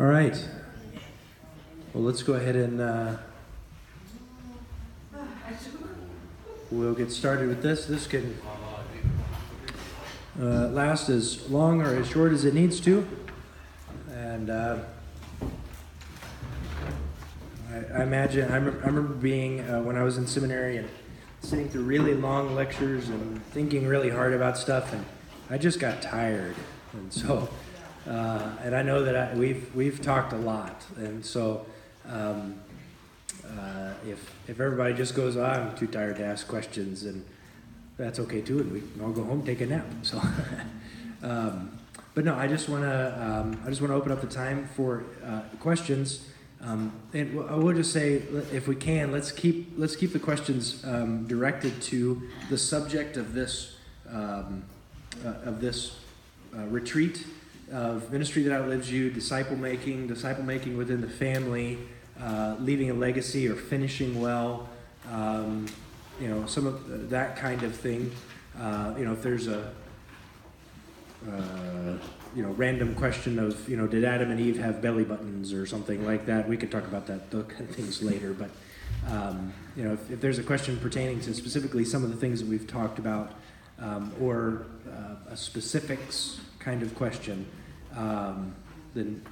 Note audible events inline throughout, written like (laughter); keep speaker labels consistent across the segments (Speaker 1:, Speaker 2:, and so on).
Speaker 1: All right. Well, let's go ahead and uh, we'll get started with this. This can uh, last as long or as short as it needs to. And uh, I, I imagine, I, rem- I remember being, uh, when I was in seminary and sitting through really long lectures and thinking really hard about stuff, and I just got tired. And so, uh, and I know that I, we've, we've talked a lot. And so, um, uh, if, if everybody just goes, oh, I'm too tired to ask questions, and that's okay too, and we can all go home, take a nap. So, (laughs) um, but no, I just want to um, I just want to open up the time for uh, questions. Um, and I will just say, if we can, let's keep let's keep the questions um, directed to the subject of this um, uh, of this uh, retreat of ministry that outlives you, disciple making, disciple making within the family, uh, leaving a legacy or finishing well. Um, you know, some of that kind of thing. Uh, you know, if there's a uh, you know random question of you know did Adam and Eve have belly buttons or something like that, we could talk about that (laughs) things later. But um, you know, if, if, there's a question pertaining to specifically some of the things that we've talked about, um, or uh, a specifics kind of question, um, then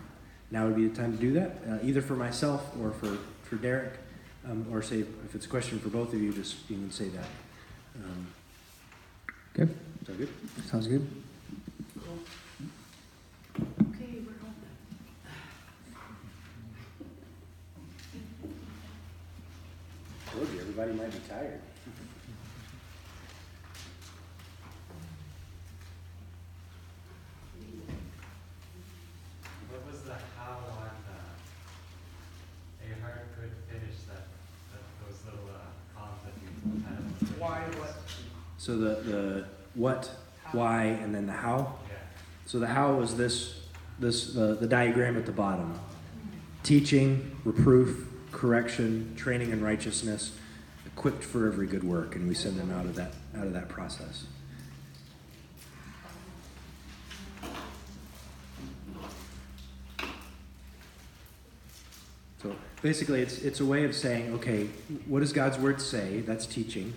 Speaker 1: now would be the time to do that, uh, either for myself or for for Derek. Um, or say if it's a question for both of you, just you can say that. Um,
Speaker 2: Good.
Speaker 1: Is that good?
Speaker 2: Sounds good.
Speaker 3: Okay, we're home.
Speaker 1: Told you, everybody might be tired.
Speaker 4: What was the how on the, a heart could finish that, that, those little, uh, columns that you had? on the
Speaker 3: Why,
Speaker 4: pages?
Speaker 3: what?
Speaker 1: So the the what, why, and then the how. So the how is this this the, the diagram at the bottom. Teaching, reproof, correction, training in righteousness, equipped for every good work, and we send them out of that out of that process. So basically, it's it's a way of saying, okay, what does God's word say? That's teaching.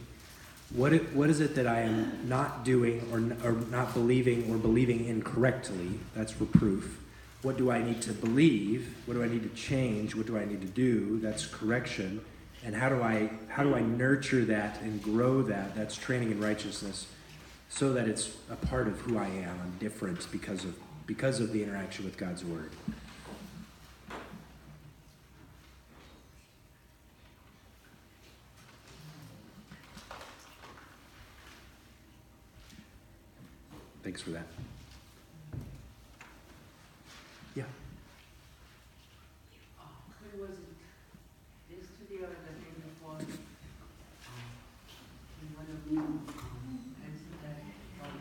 Speaker 1: What it, what is it that I am not doing or, or not believing or believing incorrectly? That's reproof. What do I need to believe? What do I need to change? What do I need to do? That's correction. And how do I how do I nurture that and grow that? That's training in righteousness, so that it's a part of who I am. I'm different because of because of the interaction with God's word. Thanks for that. Yeah.
Speaker 3: When was it? Yesterday or the day before? um, when One of you um, answered that, um,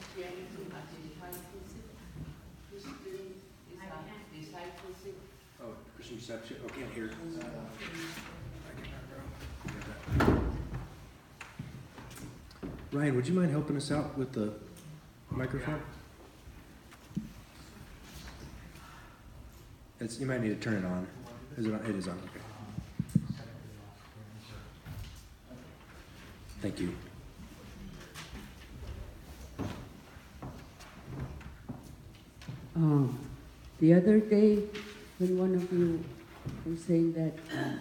Speaker 3: Christianity as discipleship. Christian is a discipleship.
Speaker 1: Oh, Christian reception. Oh, can't hear. Ryan, would you mind helping us out with the microphone? It's, you might need to turn it on. Is it on? It is on. Okay. Thank you.
Speaker 3: Um, the other day, when one of you was saying that um,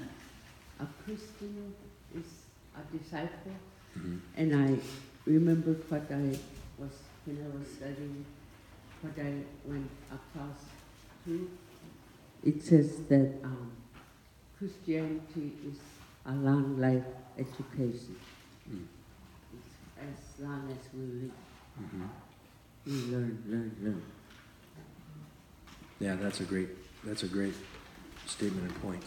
Speaker 3: a Christian is a disciple,
Speaker 1: Mhm.
Speaker 3: and I remembered what I was when I was studying, what I went across to. It says that um, Christianity is a long life education.
Speaker 1: Mm.
Speaker 3: It's as long as we live,
Speaker 1: Mhm.
Speaker 3: we learn, learn, learn.
Speaker 1: Yeah, that's a great. That's a great statement and point.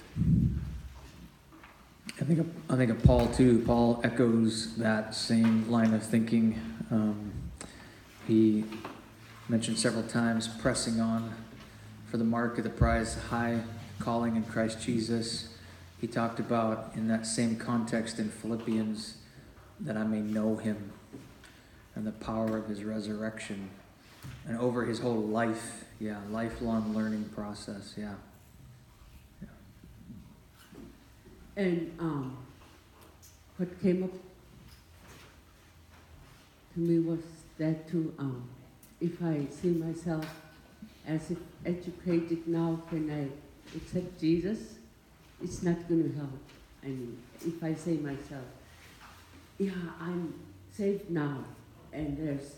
Speaker 2: I think I think of Paul too. Paul echoes that same line of thinking. Um, he mentioned several times pressing on for the mark of the prize, high calling in Christ Jesus. He talked about in that same context in Philippians that I may know him and the power of his resurrection and over his whole life, yeah, lifelong learning process, yeah.
Speaker 3: And um, what came up to me was that too. Um, if I see myself as educated now, can I accept Jesus? It's not going to help. I mean, if I say myself, yeah, I'm saved now, and there's,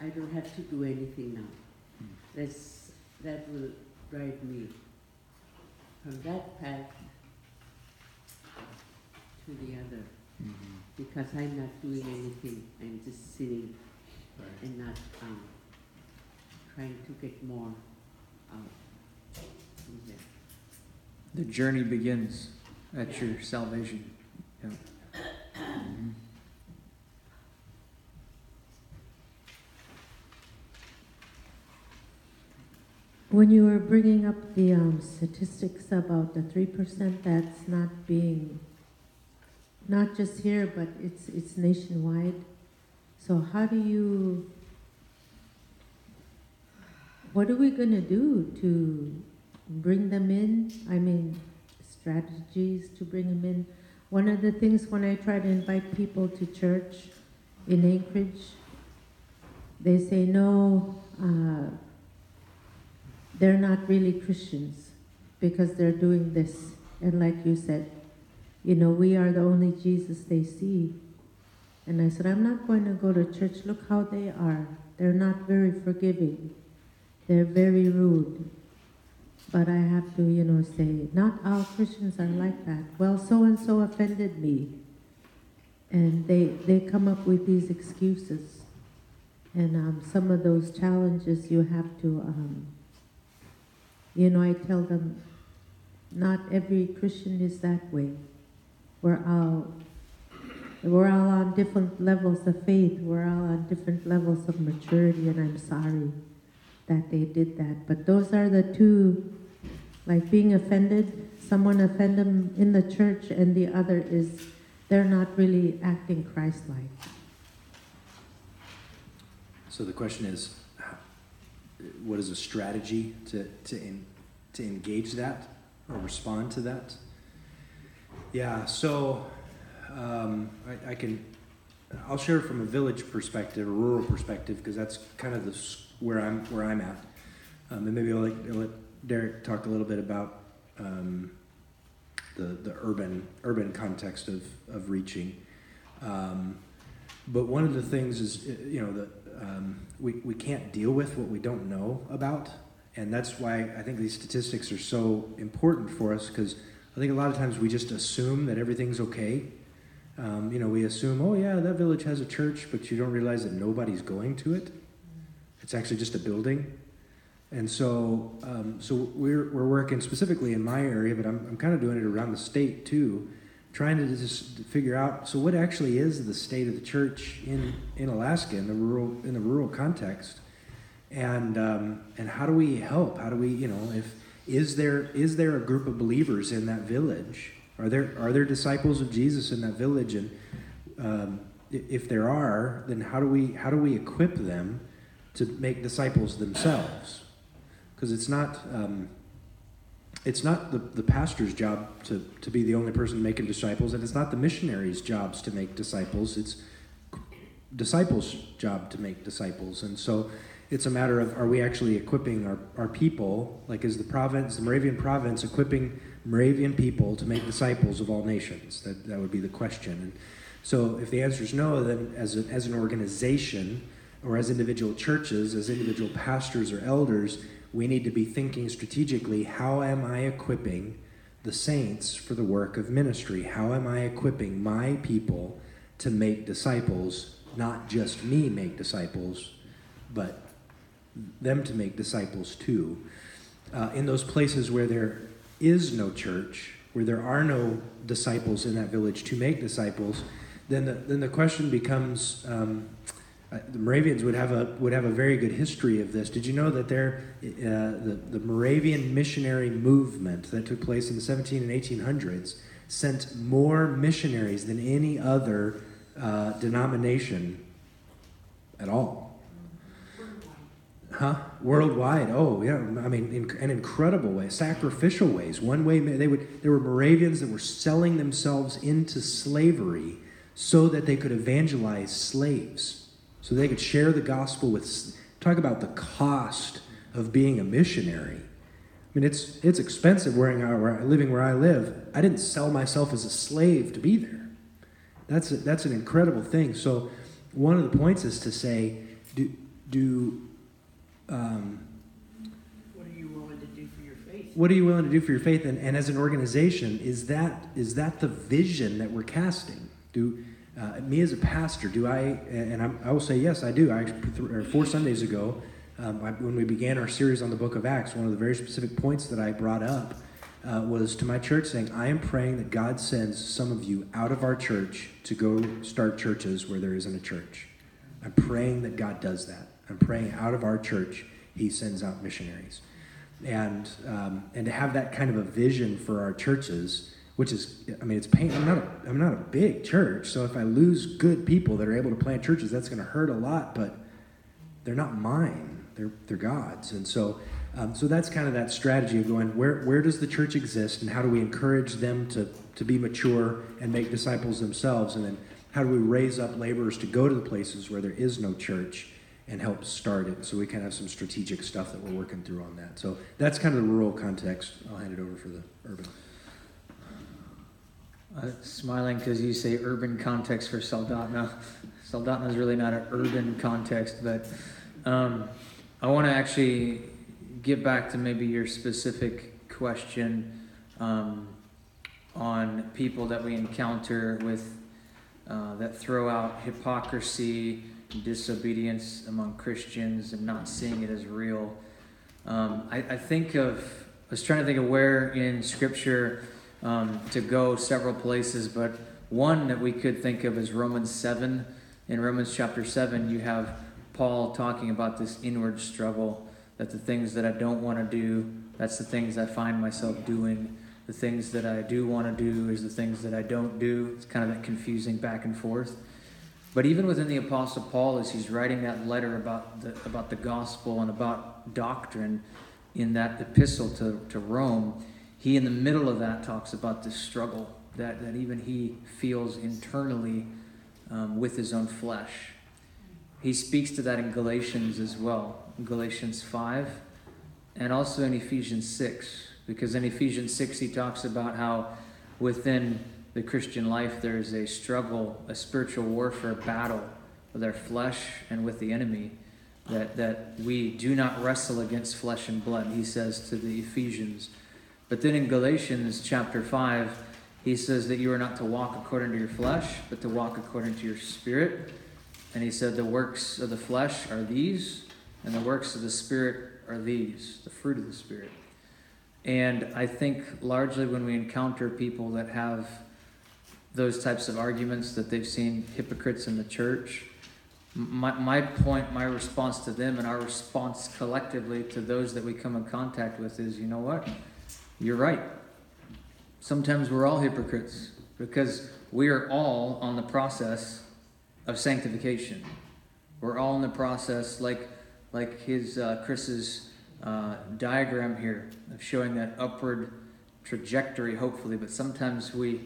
Speaker 3: I don't have to do anything now. That's that will drive me from that path to the other because I'm not doing anything. I'm just sitting and not um, trying to get more out from there.
Speaker 2: The journey begins at your salvation. Yeah. Mhm.
Speaker 5: When you were bringing up the um, statistics about the three percent that's not being, not just here, but it's it's nationwide. So how do you? What are we gonna do to bring them in? I mean, strategies to bring them in. One of the things when I try to invite people to church in Anchorage, they say no. Uh, they're not really Christians because they're doing this. And like you said, you know, we are the only Jesus they see. And I said, I'm not going to go to church. Look how they are. They're not very forgiving. They're very rude. But I have to, you know, say, not all Christians are like that. Well, so and so offended me. And they, they come up with these excuses. And um, some of those challenges you have to, um, you know, I tell them, not every Christian is that way. We're all, we're all on different levels of faith. We're all on different levels of maturity, and I'm sorry that they did that. But those are the two, like being offended. Someone offend them in the church, and the other is they're not really acting Christ-like.
Speaker 1: So the question is, what is a strategy to, to, in, to engage that or respond to that? Yeah, so um, I, I can, I'll share from a village perspective, a rural perspective, because that's kind of the, where I'm, where I'm at. Um, and maybe I'll let, I'll let Derek talk a little bit about um, the, the urban, urban context of, of reaching. Um, but one of the things is, you know, that um, we, we can't deal with what we don't know about. And that's why I think these statistics are so important for us because I think a lot of times we just assume that everything's okay. Um, you know, we assume, oh, yeah, that village has a church, but you don't realize that nobody's going to it. It's actually just a building. And so, um, so we're, we're working specifically in my area, but I'm, I'm kind of doing it around the state too, trying to just figure out so what actually is the state of the church in, in Alaska in the rural in the rural context, and um, and how do we help? How do we you know if is there is there a group of believers in that village? Are there are there disciples of Jesus in that village? And um, if there are, then how do we how do we equip them to make disciples themselves? Because it's not. Um, it's not the, the pastor's job to, to be the only person making disciples, and it's not the missionaries' jobs to make disciples. It's disciples' job to make disciples. And so it's a matter of are we actually equipping our, our people, like is the province, the Moravian province, equipping Moravian people to make disciples of all nations? That, that would be the question. And so if the answer is no, then as, a, as an organization or as individual churches, as individual pastors or elders, we need to be thinking strategically how am I equipping the saints for the work of ministry? How am I equipping my people to make disciples, not just me make disciples, but them to make disciples too? Uh, in those places where there is no church, where there are no disciples in that village to make disciples, then the, then the question becomes um, uh, the Moravians would have a would have a very good history of this. Did you know that there uh, the the Moravian missionary movement that took place in the 17 and 1800s sent more missionaries than any other uh, denomination at all. Huh? Worldwide. Oh, yeah. I mean, in, in incredible way, sacrificial ways. One way they would. There were Moravians that were selling themselves into slavery so that they could evangelize slaves, so they could share the gospel with. Talk about the cost of being a missionary. I mean, it's it's expensive wearing where, living where I live. I didn't sell myself as a slave to be there. That's a, that's an incredible thing. So, one of the points is to say, do do um,
Speaker 6: What are you willing to do for your faith?
Speaker 1: what are you willing to do for your faith? And, and as an organization, is that is that the vision that we're casting? Do uh, me as a pastor, do I? And I'm, I will say yes, I do. I four Sundays ago, um, I, when we began our series on the Book of Acts, one of the very specific points that I brought up uh, was to my church saying, "I am praying that God sends some of you out of our church to go start churches where there isn't a church. I'm praying that God does that." I'm praying out of our church, He sends out missionaries. And, um, and to have that kind of a vision for our churches, which is, I mean, it's pain. I'm not, a, I'm not a big church, so if I lose good people that are able to plant churches, that's going to hurt a lot, but they're not mine. They're, they're God's. And so, um, so that's kind of that strategy of going, where, where does the church exist and how do we encourage them to, to be mature and make disciples themselves? And then how do we raise up laborers to go to the places where there is no church and help start it. So we kind of have some strategic stuff that we're working through on that. So that's kind of the rural context. I'll hand it over for the urban.
Speaker 2: Uh, smiling because you say urban context for Soldotna. Soldotna is really not an urban context, but um, I want to actually get back to maybe your specific question um, on people that we encounter with uh, that throw out hypocrisy disobedience among Christians and not seeing it as real. Um, I, I, think of, I was trying to think of where in Scripture um, to go several places, but one that we could think of is Romans 7. In Romans chapter 7, you have Paul talking about this inward struggle that the things that I don't want to do, that's the things I find myself doing. The things that I do want to do is the things that I don't do. It's kind of that confusing back and forth. But even within the Apostle Paul, as he's writing that letter about the, about the gospel and about doctrine in that epistle to, to Rome, he in the middle of that talks about this struggle that, that even he feels internally um, with his own flesh. He speaks to that in Galatians as well, Galatians 5, and also in Ephesians 6, because in Ephesians 6 he talks about how within the Christian life, there's a struggle, a spiritual warfare battle with our flesh and with the enemy. That, that we do not wrestle against flesh and blood, he says to the Ephesians. But then in Galatians chapter 5, he says that you are not to walk according to your flesh, but to walk according to your spirit. And he said the works of the flesh are these, and the works of the spirit are these, the fruit of the spirit. And I think largely when we encounter people that have those types of arguments that they've seen hypocrites in the church. My, my point, my response to them, and our response collectively to those that we come in contact with is you know what? You're right. Sometimes we're all hypocrites because we are all on the process of sanctification. We're all in the process, like, like his uh, Chris's uh, diagram here of showing that upward trajectory, hopefully. But sometimes we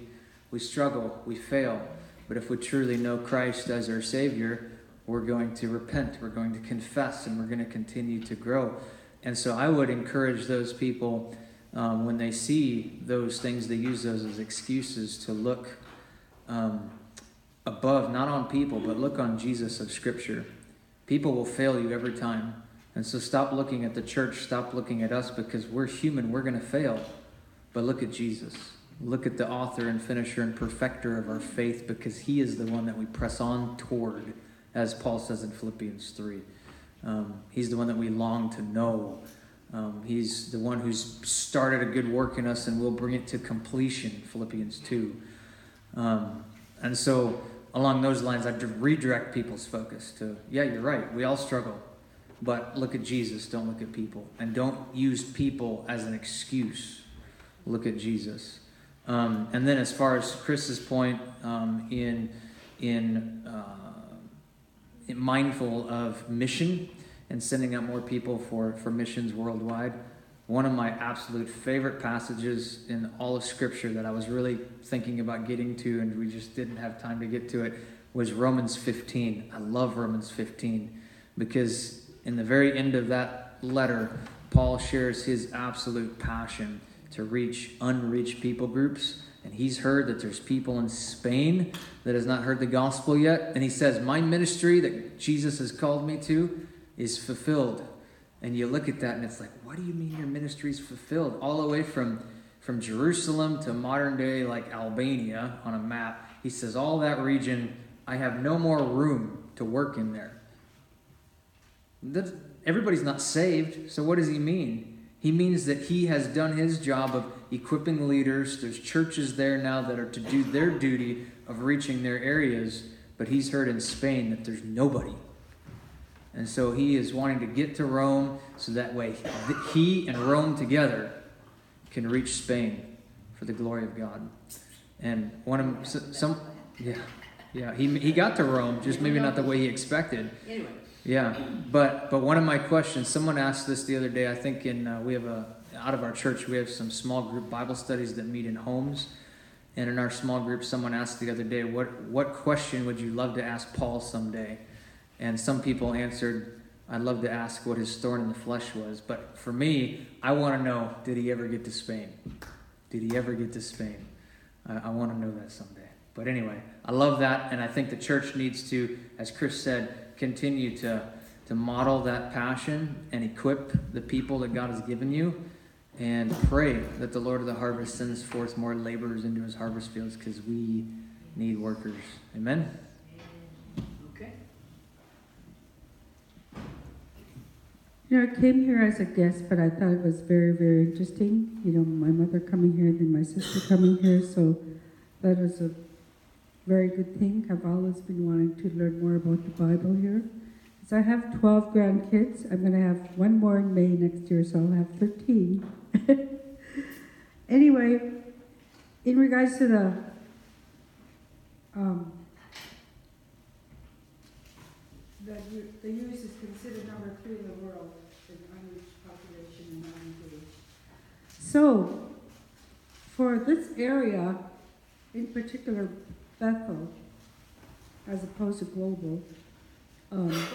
Speaker 2: we struggle, we fail. But if we truly know Christ as our Savior, we're going to repent, we're going to confess, and we're going to continue to grow. And so I would encourage those people um, when they see those things, they use those as excuses to look um, above, not on people, but look on Jesus of Scripture. People will fail you every time. And so stop looking at the church, stop looking at us because we're human, we're going to fail. But look at Jesus look at the author and finisher and perfecter of our faith because he is the one that we press on toward, as Paul says in Philippians 3. Um, he's the one that we long to know. Um, he's the one who's started a good work in us and will bring it to completion, Philippians 2. Um, and so, along those lines, I redirect people's focus to, yeah, you're right, we all struggle. But look at Jesus, don't look at people. And don't use people as an excuse. Look at Jesus. Um, and then, as far as Chris's point, um, in in, uh, in mindful of mission and sending out more people for, for missions worldwide. One of my absolute favorite passages in all of Scripture that I was really thinking about getting to, and we just didn't have time to get to it, was Romans 15. I love Romans 15 because in the very end of that letter, Paul shares his absolute passion to reach unreached people groups. And he's heard that there's people in Spain that has not heard the gospel yet. And he says, My ministry that Jesus has called me to is fulfilled. And you look at that and it's like, what do you mean your ministry is fulfilled? All the way from, from Jerusalem to modern day like Albania on a map. He says, all that region, I have no more room to work in there. That's, everybody's not saved, so what does he mean? He means that he has done his job of equipping leaders. There's churches there now that are to do their duty of reaching their areas, but he's heard in Spain that there's nobody. And so he is wanting to get to Rome so that way he and Rome together can reach Spain for the glory of God. And one of some, yeah, yeah, he, he got to Rome, just maybe not the way he expected.
Speaker 3: Anyway,
Speaker 2: Yeah, but but one of my questions, someone asked this the other day. I think in uh, we have a out of our church we have some small group Bible studies that meet in homes, and in our small group, someone asked the other day, what what question would you love to ask Paul someday? And some people answered, I'd love to ask what his thorn in the flesh was. But for me, I want to know, did he ever get to Spain? Did he ever get to Spain? I, I want to know that someday. But anyway, I love that, and I think the church needs to, as Chris said, continue to, to model that passion and equip the people that God has given you and pray that the Lord of the harvest sends forth more laborers into his harvest fields because we need workers. Amen?
Speaker 3: okay.
Speaker 7: You know, I came here as a guest, but I thought it was very, very interesting. You know, my mother coming here, then my sister coming here, so that was a very good thing. I've always been wanting to learn more about the Bible here. So I have 12 grandkids. I'm going to have one more in May next year, so I'll have 13. (laughs) anyway, in regards to the um, the, the U.S. is considered number three in the world in unreached population and non-engaged. So, for this area, in particular Bethel, as opposed to global, um,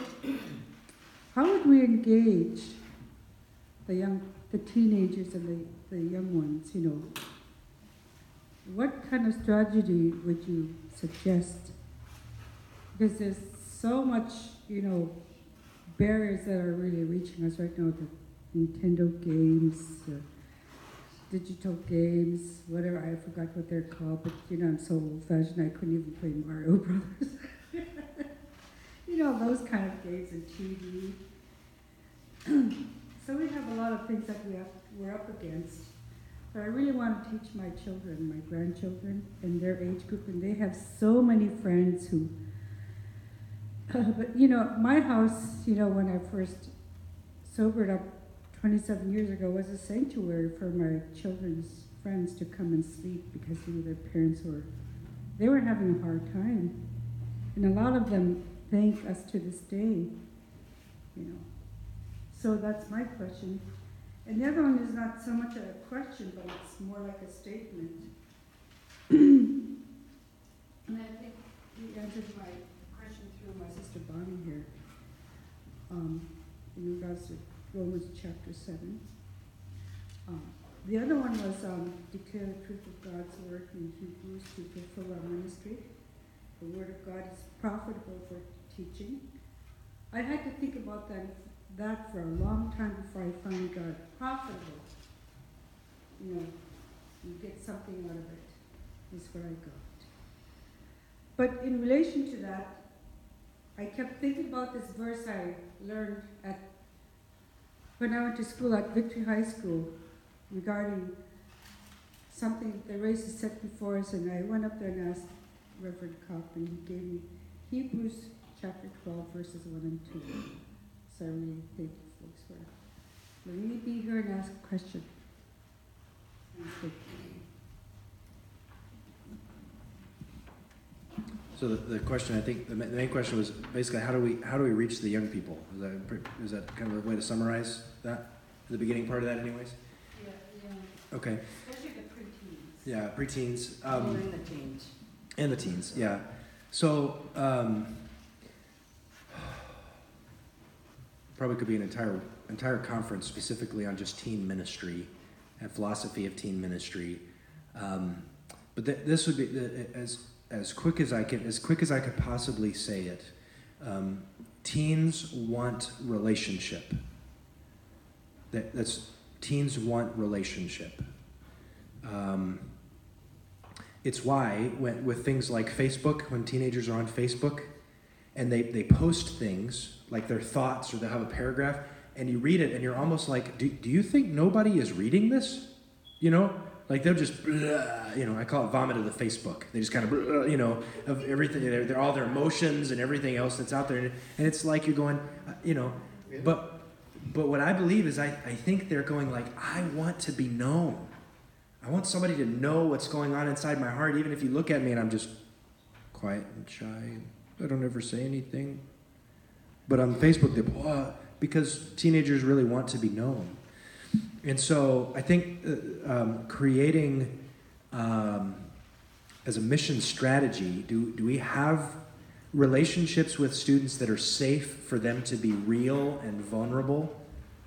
Speaker 7: how would we engage the young, the teenagers and the, the young ones, you know? What kind of strategy would you suggest? Because there's so much, you know, barriers that are really reaching us right now. The Nintendo games, digital games, whatever. I forgot what they're called, but you know, I'm so old-fashioned. I couldn't even play Mario (laughs) Brothers. (laughs) you know, those kind of games and TV. (clears throat) so we have a lot of things that we have, we're up against. But I really want to teach my children, my grandchildren, and their age group, and they have so many friends who (clears throat) but you know, my house, you know, when I first sobered up 27 years ago, was a sanctuary for my children's friends to come and sleep because you know their parents were they were having a hard time, and a lot of them thank us to this day. You know, so that's my question. And the other one is not so much a question, but it's more like a statement. and I think you answered my question through my sister Bonnie here, um, in regards to Romans chapter seven. Um, the other one was, um, declare the truth of God's word in Hebrews to fulfill our ministry. The word of God is profitable for teaching. I had to think about that, that for a long time before I finally got. Profitable. You know, you get something out of it, is what I got. But in relation to that, I kept thinking about this verse I learned at when I went to school at Victory High School regarding something the race has set before us, and I went up there and asked Reverend Kaufman. He gave me Hebrews chapter 12, verses 1 and 2. So I really thank you folks for letting me be here and ask a question. And thank you.
Speaker 1: So the, the question, I think, the ma- the main question was basically how do we how do we reach the young people? Is that pre- is that kind of a way to summarize that? The beginning part of that, anyways.
Speaker 7: Yeah, yeah,
Speaker 1: Okay.
Speaker 7: especially the preteens.
Speaker 1: Yeah, preteens.
Speaker 6: Or
Speaker 1: Um,
Speaker 6: in the teens.
Speaker 1: And the teens, yeah. So, um, probably could be an entire entire conference specifically on just teen ministry and philosophy of teen ministry. Um, but th- this would be the- as as quick as I can as quick as I could possibly say it. Um, teens want relationship. That, that's teens want relationship. Um, it's why when, with things like Facebook, when teenagers are on Facebook and they, they post things like their thoughts or they have a paragraph and you read it and you're almost like, do, do you think nobody is reading this? You know, like they'll just, you know, I call it vomit of the Facebook. They just kind of, you know, of everything, they're, they're all their emotions and everything else that's out there. And, and it's like you're going, uh, you know, but, but what I believe is I, I think they're going like, I want to be known. I want somebody to know what's going on inside my heart, even if you look at me and I'm just quiet and shy. I don't ever say anything. But on Facebook, they "Wha-" because teenagers really want to be known. And so I think uh, um, creating um, as a mission strategy, do, do we have relationships with students that are safe for them to be real and vulnerable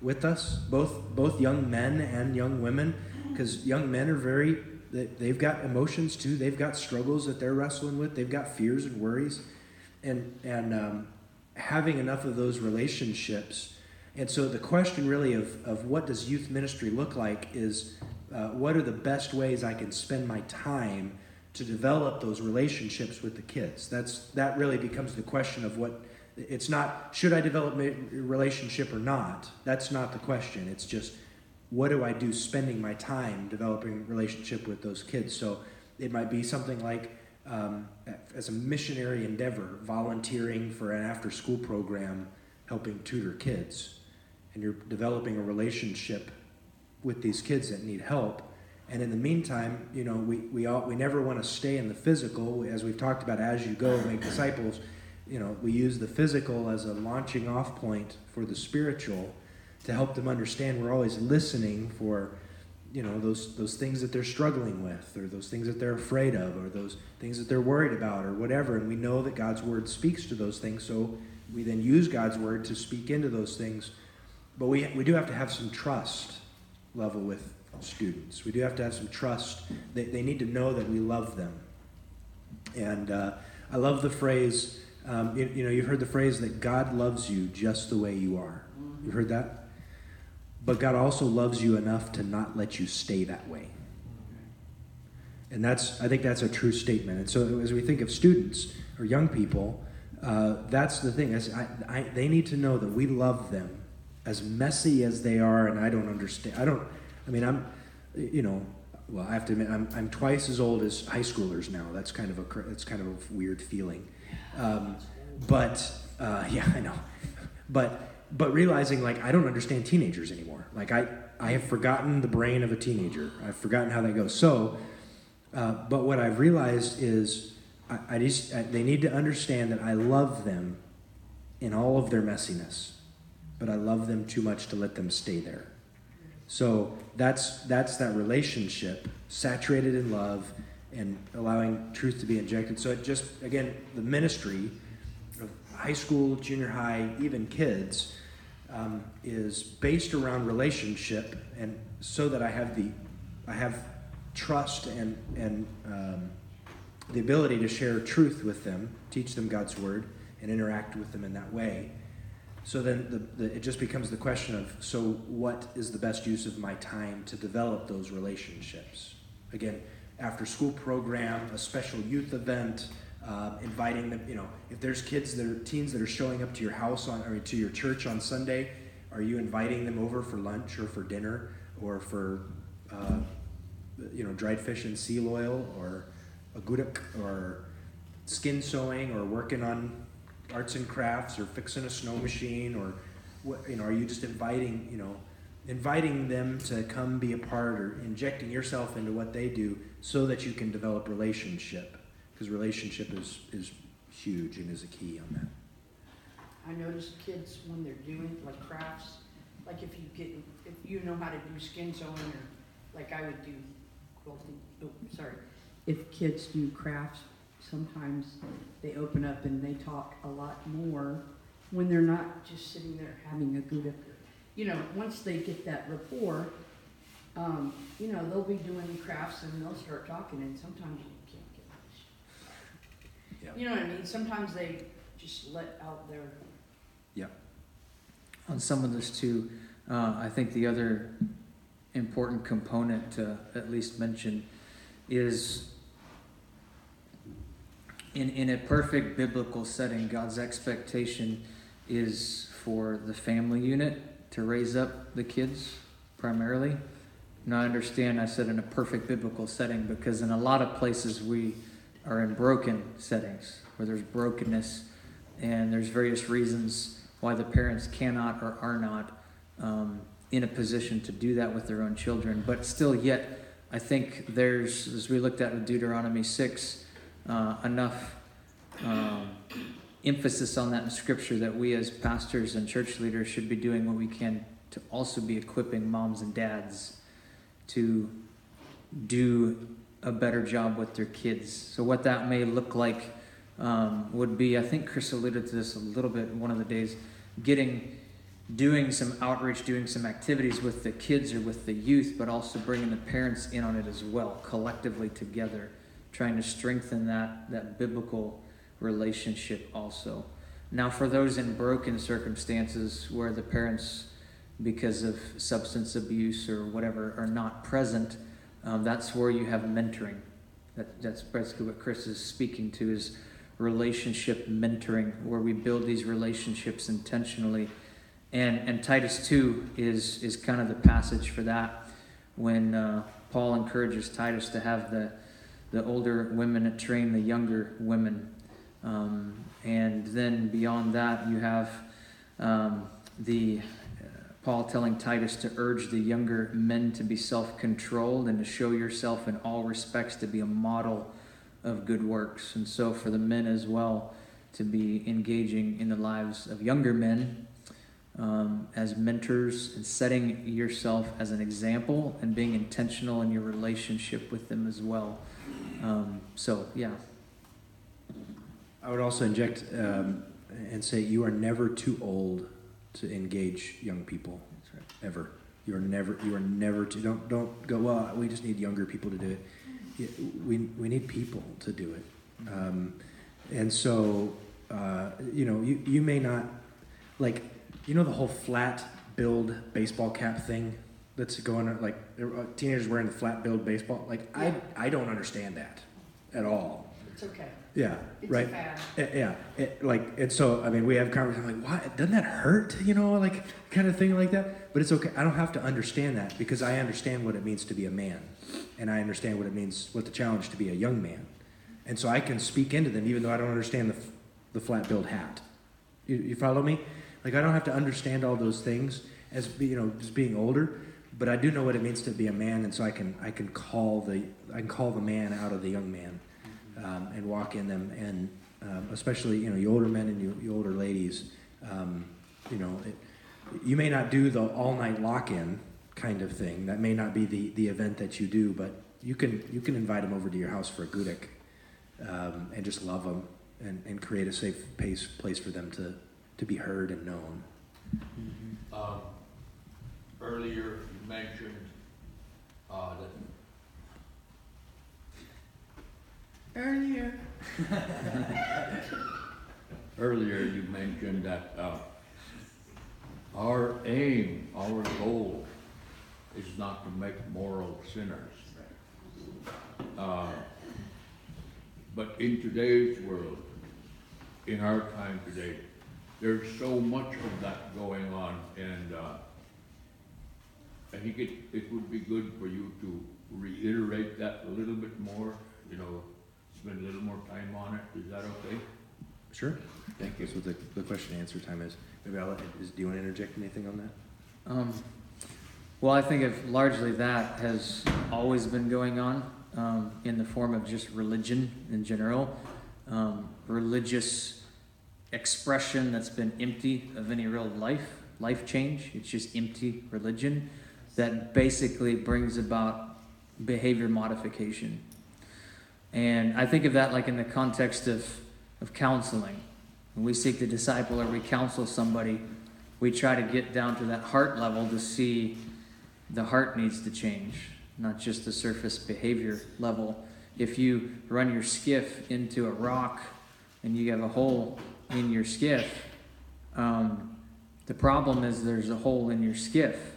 Speaker 1: with us, both both young men and young women? because young men are very they- they've got emotions too. They've got struggles that they're wrestling with. They've got fears and worries. And and um, having enough of those relationships and so the question really of, of what does youth ministry look like is uh, what are the best ways i can spend my time to develop those relationships with the kids that's that really becomes the question of what it's not should i develop a relationship or not that's not the question it's just what do I do spending my time developing relationship with those kids? So it might be something like um, as a missionary endeavor, volunteering for an after school program, helping tutor kids. And you're developing a relationship with these kids that need help. And in the meantime, you know, we, we, all, we never want to stay in the physical. As we've talked about, as you go make disciples, you know, we use the physical as a launching off point for the spiritual to help them understand we're always listening for you know those those things that they're struggling with or those things that they're afraid of or those things that they're worried about or whatever and we know that God's word speaks to those things so we then use God's word to speak into those things but we we do have to have some trust level with students. We do have to have some trust. They, they need to know that we love them. And uh, I love the phrase um, you, you know you've heard the phrase that God loves you just the way you are. You heard that? But God also loves you enough to not let you stay that way. And that's, I think that's a true statement. And so as we think of students or young people, uh, that's the thing. I, I, they need to know that we love them as messy as they are, and I don't understand. I don't, I mean, I'm, you know, well, I have to admit, I'm, I'm twice as old as high schoolers now. That's kind of a, it's kind of a weird feeling. Um, but, uh, (laughs) yeah, I know. But, but realizing like I don't understand teenagers anymore. Like I, I have forgotten the brain of a teenager. I've forgotten how that goes. So, uh, but what I've realized is I, I just I, they need to understand that I love them in all of their messiness, but I love them too much to let them stay there. So that's that's that relationship saturated in love and allowing truth to be injected. So it just again the ministry of high school, junior high, even kids um, is based around relationship, and so that I have the, I have trust and and um, the ability to share truth with them, teach them God's word, and interact with them in that way. So then the, the, it just becomes the question of so what is the best use of my time to develop those relationships? Again, after school program, a special youth event, uh, inviting them. You know, if there's kids that are teens that are showing up to your house on or to your church on Sunday, are you inviting them over for lunch or for dinner or for uh, you know dried fish and seal oil or akutaq or skin sewing or working on arts and crafts or fixing a snow machine or what you know are you just inviting you know inviting them to come be a part or injecting yourself into what they do so that you can develop relationship because relationship is is huge and is a key on that.
Speaker 6: I notice kids when they're doing like crafts, like if you get, if you know how to do skin sewing or like I would do quilting, oh, sorry. If kids do crafts, sometimes they open up and they talk a lot more when they're not just sitting there having a good, you know, once they get that rapport, um, you know, they'll be doing crafts and they'll start talking and sometimes you can't get much.
Speaker 1: Yeah.
Speaker 6: You know what I mean? Sometimes they just let out their Yeah.
Speaker 2: on some of this too, uh, I think the other important component to at least mention is in, in a perfect biblical setting, God's expectation is for the family unit to raise up the kids primarily. Now, I understand I said in a perfect biblical setting because in a lot of places we are in broken settings where there's brokenness and there's various reasons why the parents cannot or are not um, in a position to do that with their own children. But still, yet, I think there's, as we looked at with Deuteronomy 6, uh, enough um, emphasis on that in Scripture that we as pastors and church leaders should be doing what we can to also be equipping moms and dads to do a better job with their kids. So, what that may look like um, would be I think Chris alluded to this a little bit one of the days getting doing some outreach, doing some activities with the kids or with the youth, but also bringing the parents in on it as well, collectively together, trying to strengthen that, that biblical relationship also. Now, for those in broken circumstances where the parents, because of substance abuse or whatever, are not present, um, that's where you have mentoring. That, that's basically what Chris is speaking to is relationship mentoring, where we build these relationships intentionally. And, and Titus 2 is, is kind of the passage for that when uh, Paul encourages Titus to have the, the older women train the younger women. Um, and then beyond that, you have um, the uh, Paul telling Titus to urge the younger men to be self controlled and to show yourself in all respects to be a model of good works. And so, for the men as well, to be engaging in the lives of younger men um, as mentors and setting yourself as an example and being intentional in your relationship with them as well. Um, so, yeah.
Speaker 1: I would also inject um, and say you are never too old to engage young people.
Speaker 2: That's right.
Speaker 1: Ever. You are never. You are never too. Don't don't go. Well, we just need younger people to do it. We we need people to do it. Um, and so uh, you know you you may not like you know the whole flat bill baseball cap thing that's going on like uh, teenagers wearing the flat bill baseball like I I don't understand that at all.
Speaker 6: It's okay.
Speaker 1: Yeah,
Speaker 6: It's
Speaker 1: right.
Speaker 6: a fad.
Speaker 1: Eh, Yeah, it, like and so I mean we have conversations like why doesn't that hurt you know like kind of thing like that but it's okay I don't have to understand that because I understand what it means to be a man and I understand what it means what the challenge to be a young man and so I can speak into them even though I don't understand the, f- the flat bill hat you, you follow me like I don't have to understand all those things as be, you know just being older but I do know what it means to be a man and so I can I can call the I can call the man out of the young man um, and walk in them, and um, especially you know you older men and you, you older ladies, um, you know, it, you may not do the all night lock in kind of thing. That may not be the, the event that you do, but you can you can invite them over to your house for akutaq, um, and just love them and, and create a safe place place for them to to be heard and known.
Speaker 8: Um, Earlier, you mentioned, uh, that
Speaker 6: Earlier. (laughs)
Speaker 8: Earlier, you mentioned that, uh, our aim, our goal is not to make moral sinners. Uh, But in today's world, in our time today, there's so much of that going on, and, uh, I think it, it would be good for you to reiterate that a little bit more, you know, spend a little more time on it, is that okay?
Speaker 1: Sure. Thank you. That's what the, the question and answer time is. Maybe I'll let, is, do you want to interject anything on that?
Speaker 2: Um, well, I think if largely that has always been going on um, in the form of just religion in general. Um, religious expression that's been empty of any real life, life change. It's just empty religion that basically brings about behavior modification. And I think of that like in the context of, of counseling. When we seek to disciple or we counsel somebody, we try to get down to that heart level to see the heart needs to change, not just the surface behavior level. If you run your skiff into a rock and you have a hole in your skiff, um, the problem is there's a hole in your skiff.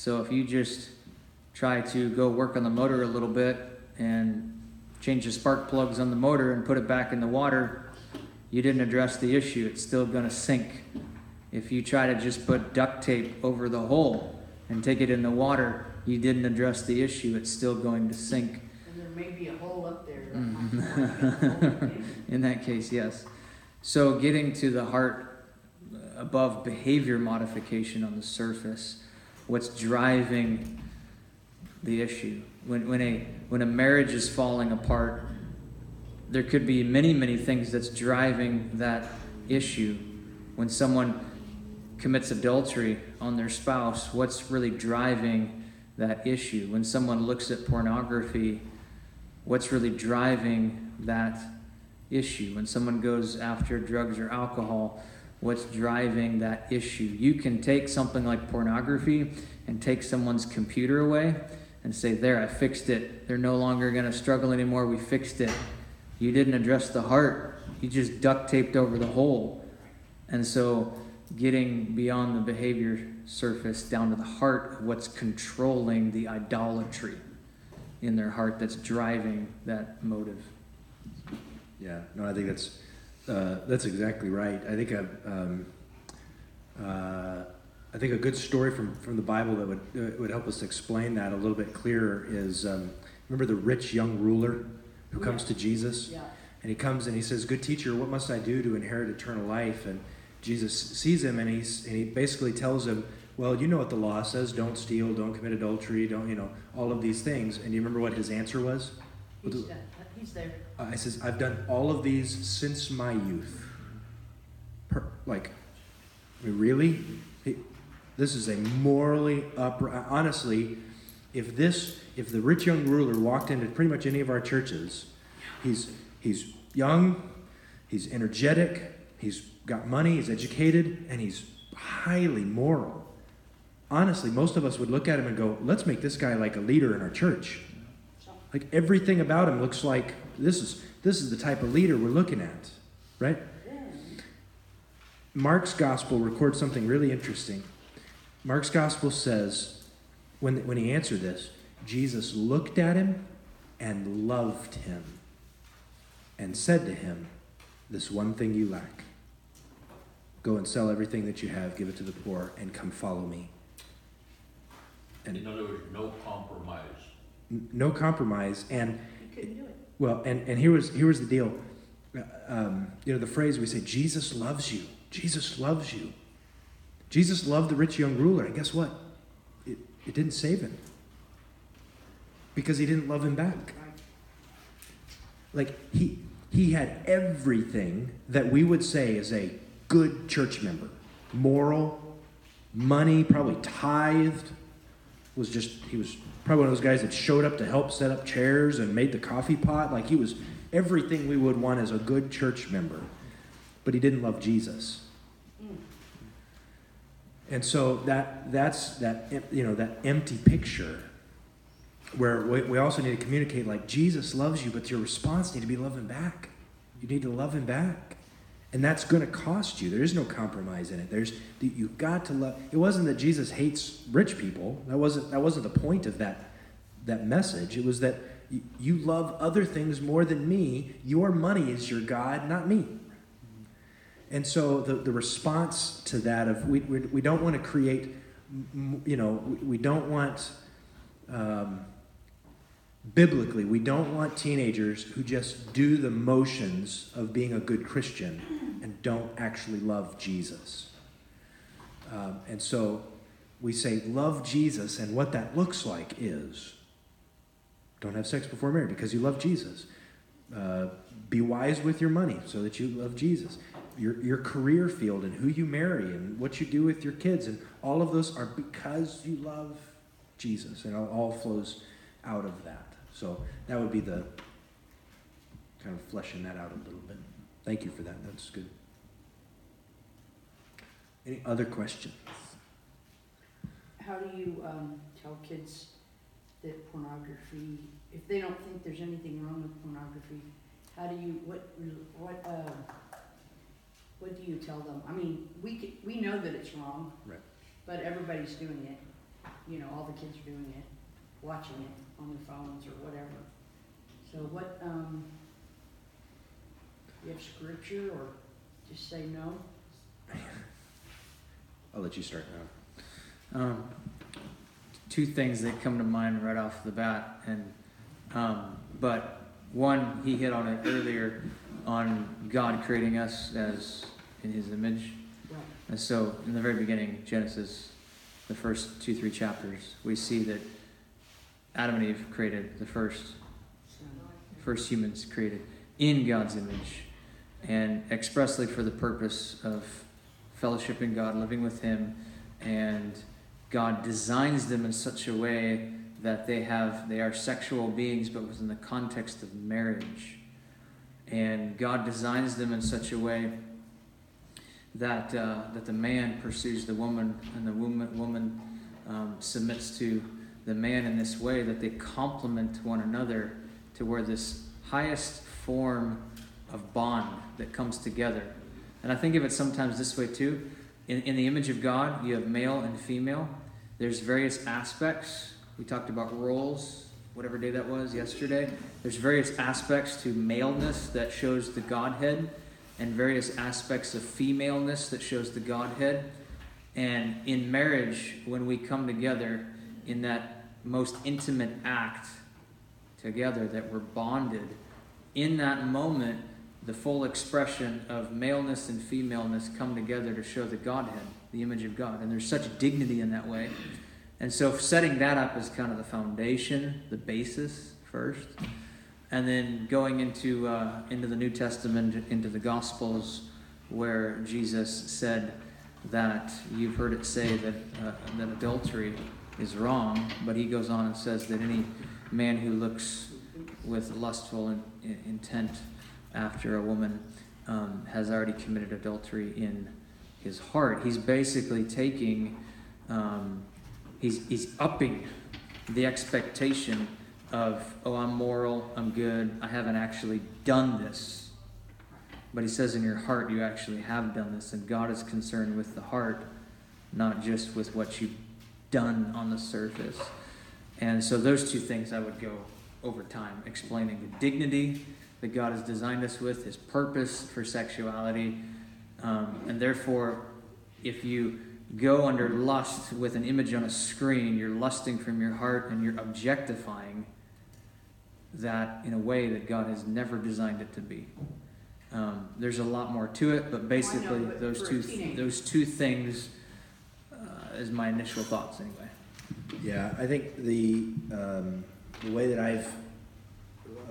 Speaker 2: So if you just try to go work on the motor a little bit and change the spark plugs on the motor and put it back in the water, you didn't address the issue. It's still going to sink. If you try to just put duct tape over the hole and take it in the water, you didn't address the issue. It's still going to sink.
Speaker 6: And there may be a hole up there. (laughs)
Speaker 2: In that case, yes. So getting to the heart above behavior modification on the surface, what's driving the issue? When, when, a, when a marriage is falling apart, there could be many, many things that's driving that issue. When someone commits adultery on their spouse, what's really driving that issue? When someone looks at pornography, what's really driving that issue? When someone goes after drugs or alcohol, what's driving that issue? You can take something like pornography and take someone's computer away and say, There, I fixed it. They're no longer going to struggle anymore. We fixed it. You didn't address the heart, you just duct taped over the hole. And so, getting beyond the behavior surface down to the heart of what's controlling the idolatry in their heart that's driving that motive.
Speaker 1: Yeah, no, I think that's uh, that's exactly right. I think a, um, uh, I think a good story from, from the Bible that would uh, would help us explain that a little bit clearer is um, remember the rich young ruler who comes to Jesus
Speaker 6: Yeah.
Speaker 1: and he comes and he says, "Good teacher, what must I do to inherit eternal life?" And Jesus sees him and he's and he basically tells him, "Well, you know what the law says: don't steal, don't commit adultery, don't you know all of these things." And you remember what his answer was?
Speaker 6: He's, done- he's there.
Speaker 1: Uh, I says, I've done all of these since my youth. Per, like, I mean, really? He- this is a morally upright. Honestly, if this, if the rich young ruler walked into pretty much any of our churches, he's he's young, he's energetic, he's got money, he's educated, and he's highly moral. Honestly, most of us would look at him and go, "Let's make this guy like a leader in our church." Like everything about him looks like this is this is the type of leader we're looking at, right? Mark's gospel records something really interesting. Mark's gospel says when when he answered this, Jesus looked at him and loved him and said to him, "This one thing you lack. Go and sell everything that you have, give it to the poor, and come follow me." And
Speaker 8: In other words, no compromise.
Speaker 1: No compromise and
Speaker 6: He couldn't do it.
Speaker 1: well and and here was here was the deal. Uh, um, you know the phrase we say jesus loves you. Jesus loves you. Jesus loved the rich young ruler and guess what? It, it didn't save him. Because he didn't love him back. Like he he had everything that we would say is a good church member. Moral money probably tithed was just he was probably one of those guys that showed up to help set up chairs and made the coffee pot. Like he was everything we would want as a good church member but he didn't love jesus. And so that that's that you know that empty picture where we, we also need to communicate like jesus loves you but your response need to be loving back. You need to love him back and that's going to cost you. There is no compromise in it. There's you've got to love it wasn't that jesus hates rich people. That wasn't that wasn't the point of that that message. It was that y- you love other things more than me. Your money is your god not me. And so the, the response to that of we, we, we don't want to create you know we, we don't want um, biblically, we don't want teenagers who just do the motions of being a good Christian and don't actually love Jesus. Um, and so we say, love Jesus, and what that looks like is don't have sex before marriage because you love Jesus. uh, be wise with your money so that you love Jesus. Your, your career field and who you marry and what you do with your kids and all of those are because you love Jesus and it all flows out of that. So that would be the kind of fleshing that out a little bit. Thank you for that. That's good. Any other questions?
Speaker 6: How do you, um, tell kids that pornography, if they don't think there's anything wrong with pornography, how do you, what, what, uh, what do you tell them? I mean, we c we know that it's wrong.
Speaker 1: Right.
Speaker 6: But everybody's doing it, you know, all the kids are doing it, watching it on their phones or whatever. So what, um, you have scripture or just say no?
Speaker 1: I'll let you start now.
Speaker 2: Um, two things that come to mind right off the bat, and um, but one he hit on it earlier on God creating us as in His image,
Speaker 6: Right.
Speaker 2: and so in the very beginning, Genesis, the first two three chapters, we see that Adam and Eve created the first first humans created in God's image and expressly for the purpose of fellowshipping God, living with Him, and God designs them in such a way that they have they are sexual beings but within the context of marriage. And God designs them in such a way that uh, that the man pursues the woman and the woman woman um, submits to the man in this way that they complement one another to where this highest form of bond that comes together. And I think of it sometimes this way too. In, in the image of God, you have male and female. There's various aspects. We talked about roles, whatever day that was, yesterday. There's various aspects to maleness that shows the Godhead, and various aspects of femaleness that shows the Godhead. And in marriage, when we come together in that most intimate act together, that we're bonded, in that moment, the full expression of maleness and femaleness come together to show the Godhead, the image of God. And there's such dignity in that way. And so setting that up as kind of the foundation, the basis first, and then going into uh, into the New Testament, into the Gospels, where Jesus said that you've heard it say that uh, that adultery is wrong, but he goes on and says that any man who looks with lustful in, in, intent after a woman um, has already committed adultery in his heart. He's basically taking, um, he's, he's upping the expectation of, oh, I'm moral, I'm good, I haven't actually done this. But he says in your heart, you actually have done this, and God is concerned with the heart, not just with what you've done on the surface. And so, those two things I would go over time, explaining the dignity that God has designed us with, His purpose for sexuality, um, and therefore, if you go under lust with an image on a screen, you're lusting from your heart and you're objectifying that in a way that God has never designed it to be. Um, there's a lot more to it, but basically,
Speaker 6: but
Speaker 2: those two those two things is my initial thoughts anyway.
Speaker 1: Yeah, I think the um, the way that I've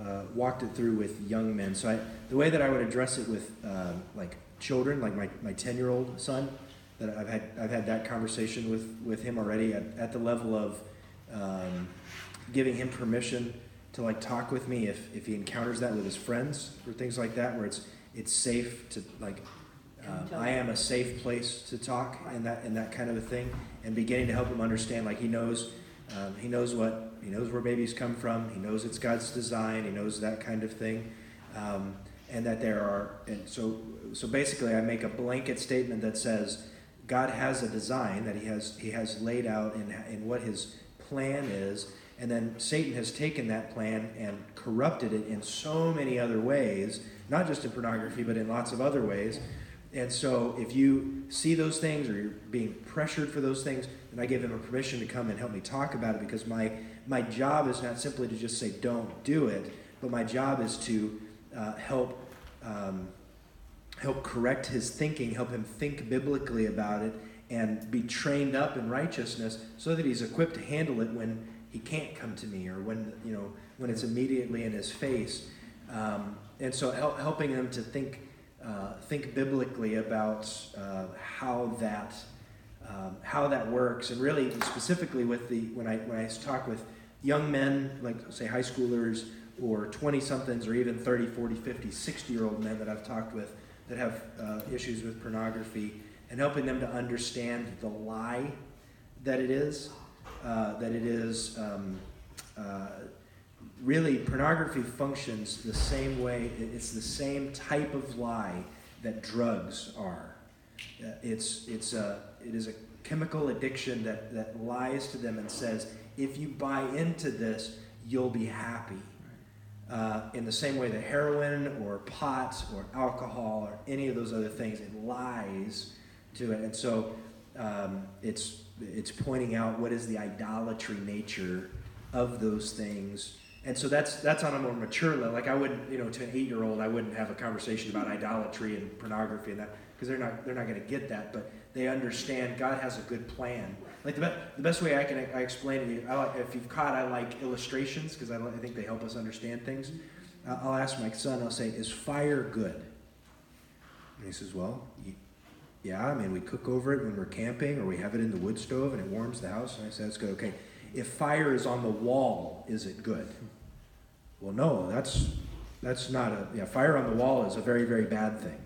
Speaker 1: uh, walked it through with young men. So I, the way that I would address it with um, like children, like my, my ten year old son, that I've had I've had that conversation with with him already at, at the level of um, giving him permission to like talk with me if, if he encounters that with his friends or things like that, where it's it's safe to like um, I am a safe place to talk and that and that kind of a thing, and beginning to help him understand like he knows um, he knows what he knows where babies come from, he knows it's God's design, he knows that kind of thing, um, and that there are and so so basically I make a blanket statement that says God has a design that he has he has laid out in in what his plan is. And then Satan has taken that plan and corrupted it in so many other ways, not just in pornography, but in lots of other ways. And so, if you see those things or you're being pressured for those things, then I give him a permission to come and help me talk about it because my, my job is not simply to just say, don't do it, but my job is to uh, help, um, help correct his thinking, help him think biblically about it, and be trained up in righteousness so that he's equipped to handle it when he can't come to me or when, you know, when it's immediately in his face. Um, and so hel- helping him to think, uh, think biblically about uh, how that um, how that works, and really specifically with the when I when I talk with young men, like say high schoolers or 20 somethings, or even 30, 40, 50, 60 year old men that I've talked with that have uh, issues with pornography, and helping them to understand the lie that it is, uh, that it is. Um, uh, really, pornography functions the same way, it's the same type of lie that drugs are. Uh, it's, it's a, it is a chemical addiction that, that lies to them and says, if you buy into this, you'll be happy. Uh, in the same way that heroin or pot or alcohol or any of those other things, it lies to it. And so um, it's, it's pointing out what is the idolatry nature of those things. And so that's that's on a more mature level. Like I wouldn't, you know, to an eight-year-old, I wouldn't have a conversation about idolatry and pornography and that because they're not they're not going to get that. But they understand God has a good plan. Like the, be- the best way I can I explain it, to you, I like, if you've caught, I like illustrations because I, I think they help us understand things. Uh, I'll ask my son. I'll say, "Is fire good?" And he says, "Well, yeah. I mean, we cook over it when we're camping, or we have it in the wood stove, and it warms the house." And I say, "That's good. Okay. If fire is on the wall, is it good?" Well, no. That's that's not a yeah. Fire on the wall is a very very bad thing.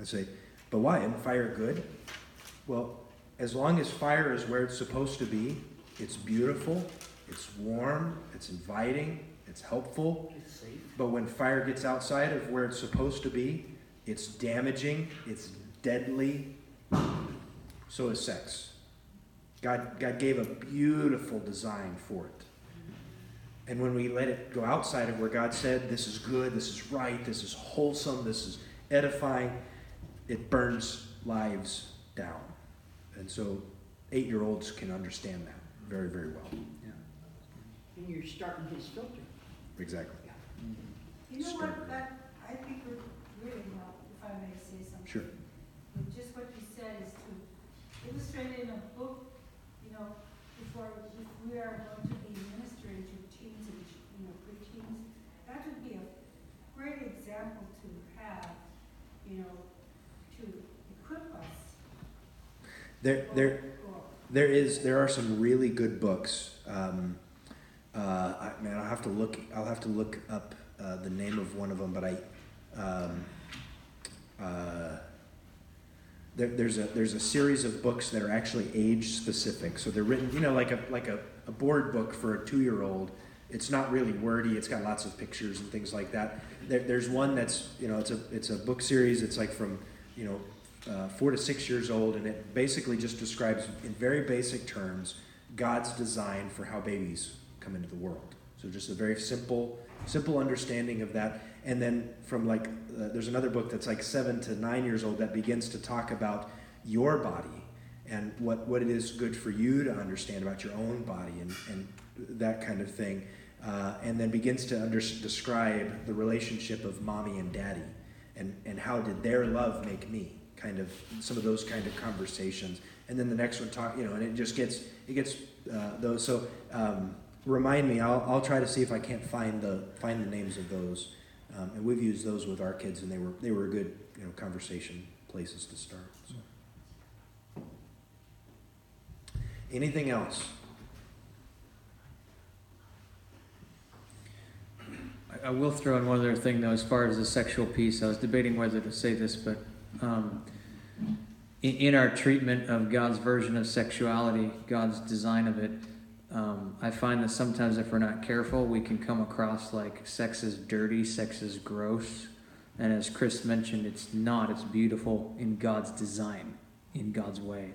Speaker 1: I say, but why? Isn't fire good? Well, as long as fire is where it's supposed to be, it's beautiful, it's warm, it's inviting, it's helpful.
Speaker 6: It's safe.
Speaker 1: But when fire gets outside of where it's supposed to be, it's damaging, it's deadly. So is sex. God, God gave a beautiful design for it. And when we let it go outside of where God said, this is good, this is right, this is wholesome, this is edifying, it burns lives down. And so eight year olds can understand that very, very well.
Speaker 6: And you're starting his filter.
Speaker 1: Exactly.
Speaker 7: You know
Speaker 1: Start
Speaker 7: what,
Speaker 1: with-
Speaker 7: that, I think would really help, if I may say something.
Speaker 1: Sure.
Speaker 7: With Just what you said is to illustrate it in a book, you know, before, if we are going to be ministering to teens and, you know, preteens, that would be a great example to have, you know, to equip us.
Speaker 1: There, there, There is there are some really good books. Um, uh, I, man, I'll have to look. I'll have to look up uh, the name of one of them. But I, um, uh, there, there's a there's a series of books that are actually age specific. So they're written, you know, like a like a, a board book for a two year old. It's not really wordy. It's got lots of pictures and things like that. There, there's one that's you know it's a it's a book series. It's like from you know uh, four to six years old, and it basically just describes, in very basic terms, God's design for how babies come into the world. So just a very simple, simple understanding of that. And then from like, uh, there's another book that's like seven to nine years old that begins to talk about your body and what, what it is good for you to understand about your own body and, and that kind of thing. Uh, and then begins to under, describe the relationship of mommy and daddy and, and how did their love make me kind of some of those kind of conversations and then the next one talk you know and it just gets it gets uh, those so um, remind me I'll, I'll try to see if i can't find the find the names of those um, and we've used those with our kids and they were they were a good you know conversation places to start so. anything else
Speaker 2: I- will throw in one other thing though, as far as the sexual piece. I was debating whether to say this, but um, in, in our treatment of God's version of sexuality, God's design of it, um, I find that sometimes if we're not careful, we can come across like sex is dirty, sex is gross. And as Chris mentioned, it's not. It's beautiful in God's design, in God's way.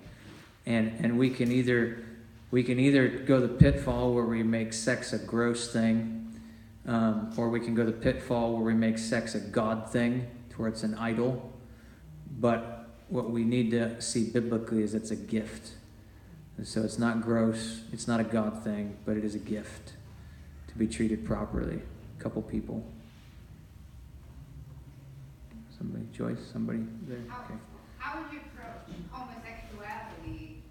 Speaker 2: And and we can either we can either go the pitfall where we make sex a gross thing, um, or we can go the pitfall where we make sex a God thing, to where it's an idol. But what we need to see biblically is it's a gift. And so it's not gross, it's not a God thing, but it is a gift to be treated properly. A couple people. Somebody, Joyce, somebody there? Okay.
Speaker 9: How would you approach homosexuality?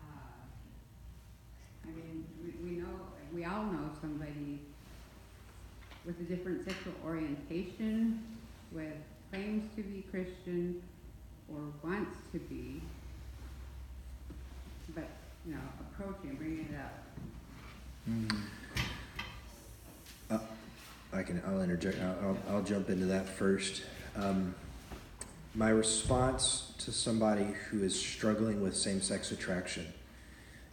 Speaker 9: Uh, I mean, we, all know somebody
Speaker 10: with a different sexual orientation, with claims to be Christian or wants to be, but, you know, approaching, bringing it up.
Speaker 1: I can, I'll interject, I'll, I'll, I'll jump into that first. Um, my response to somebody who is struggling with same-sex attraction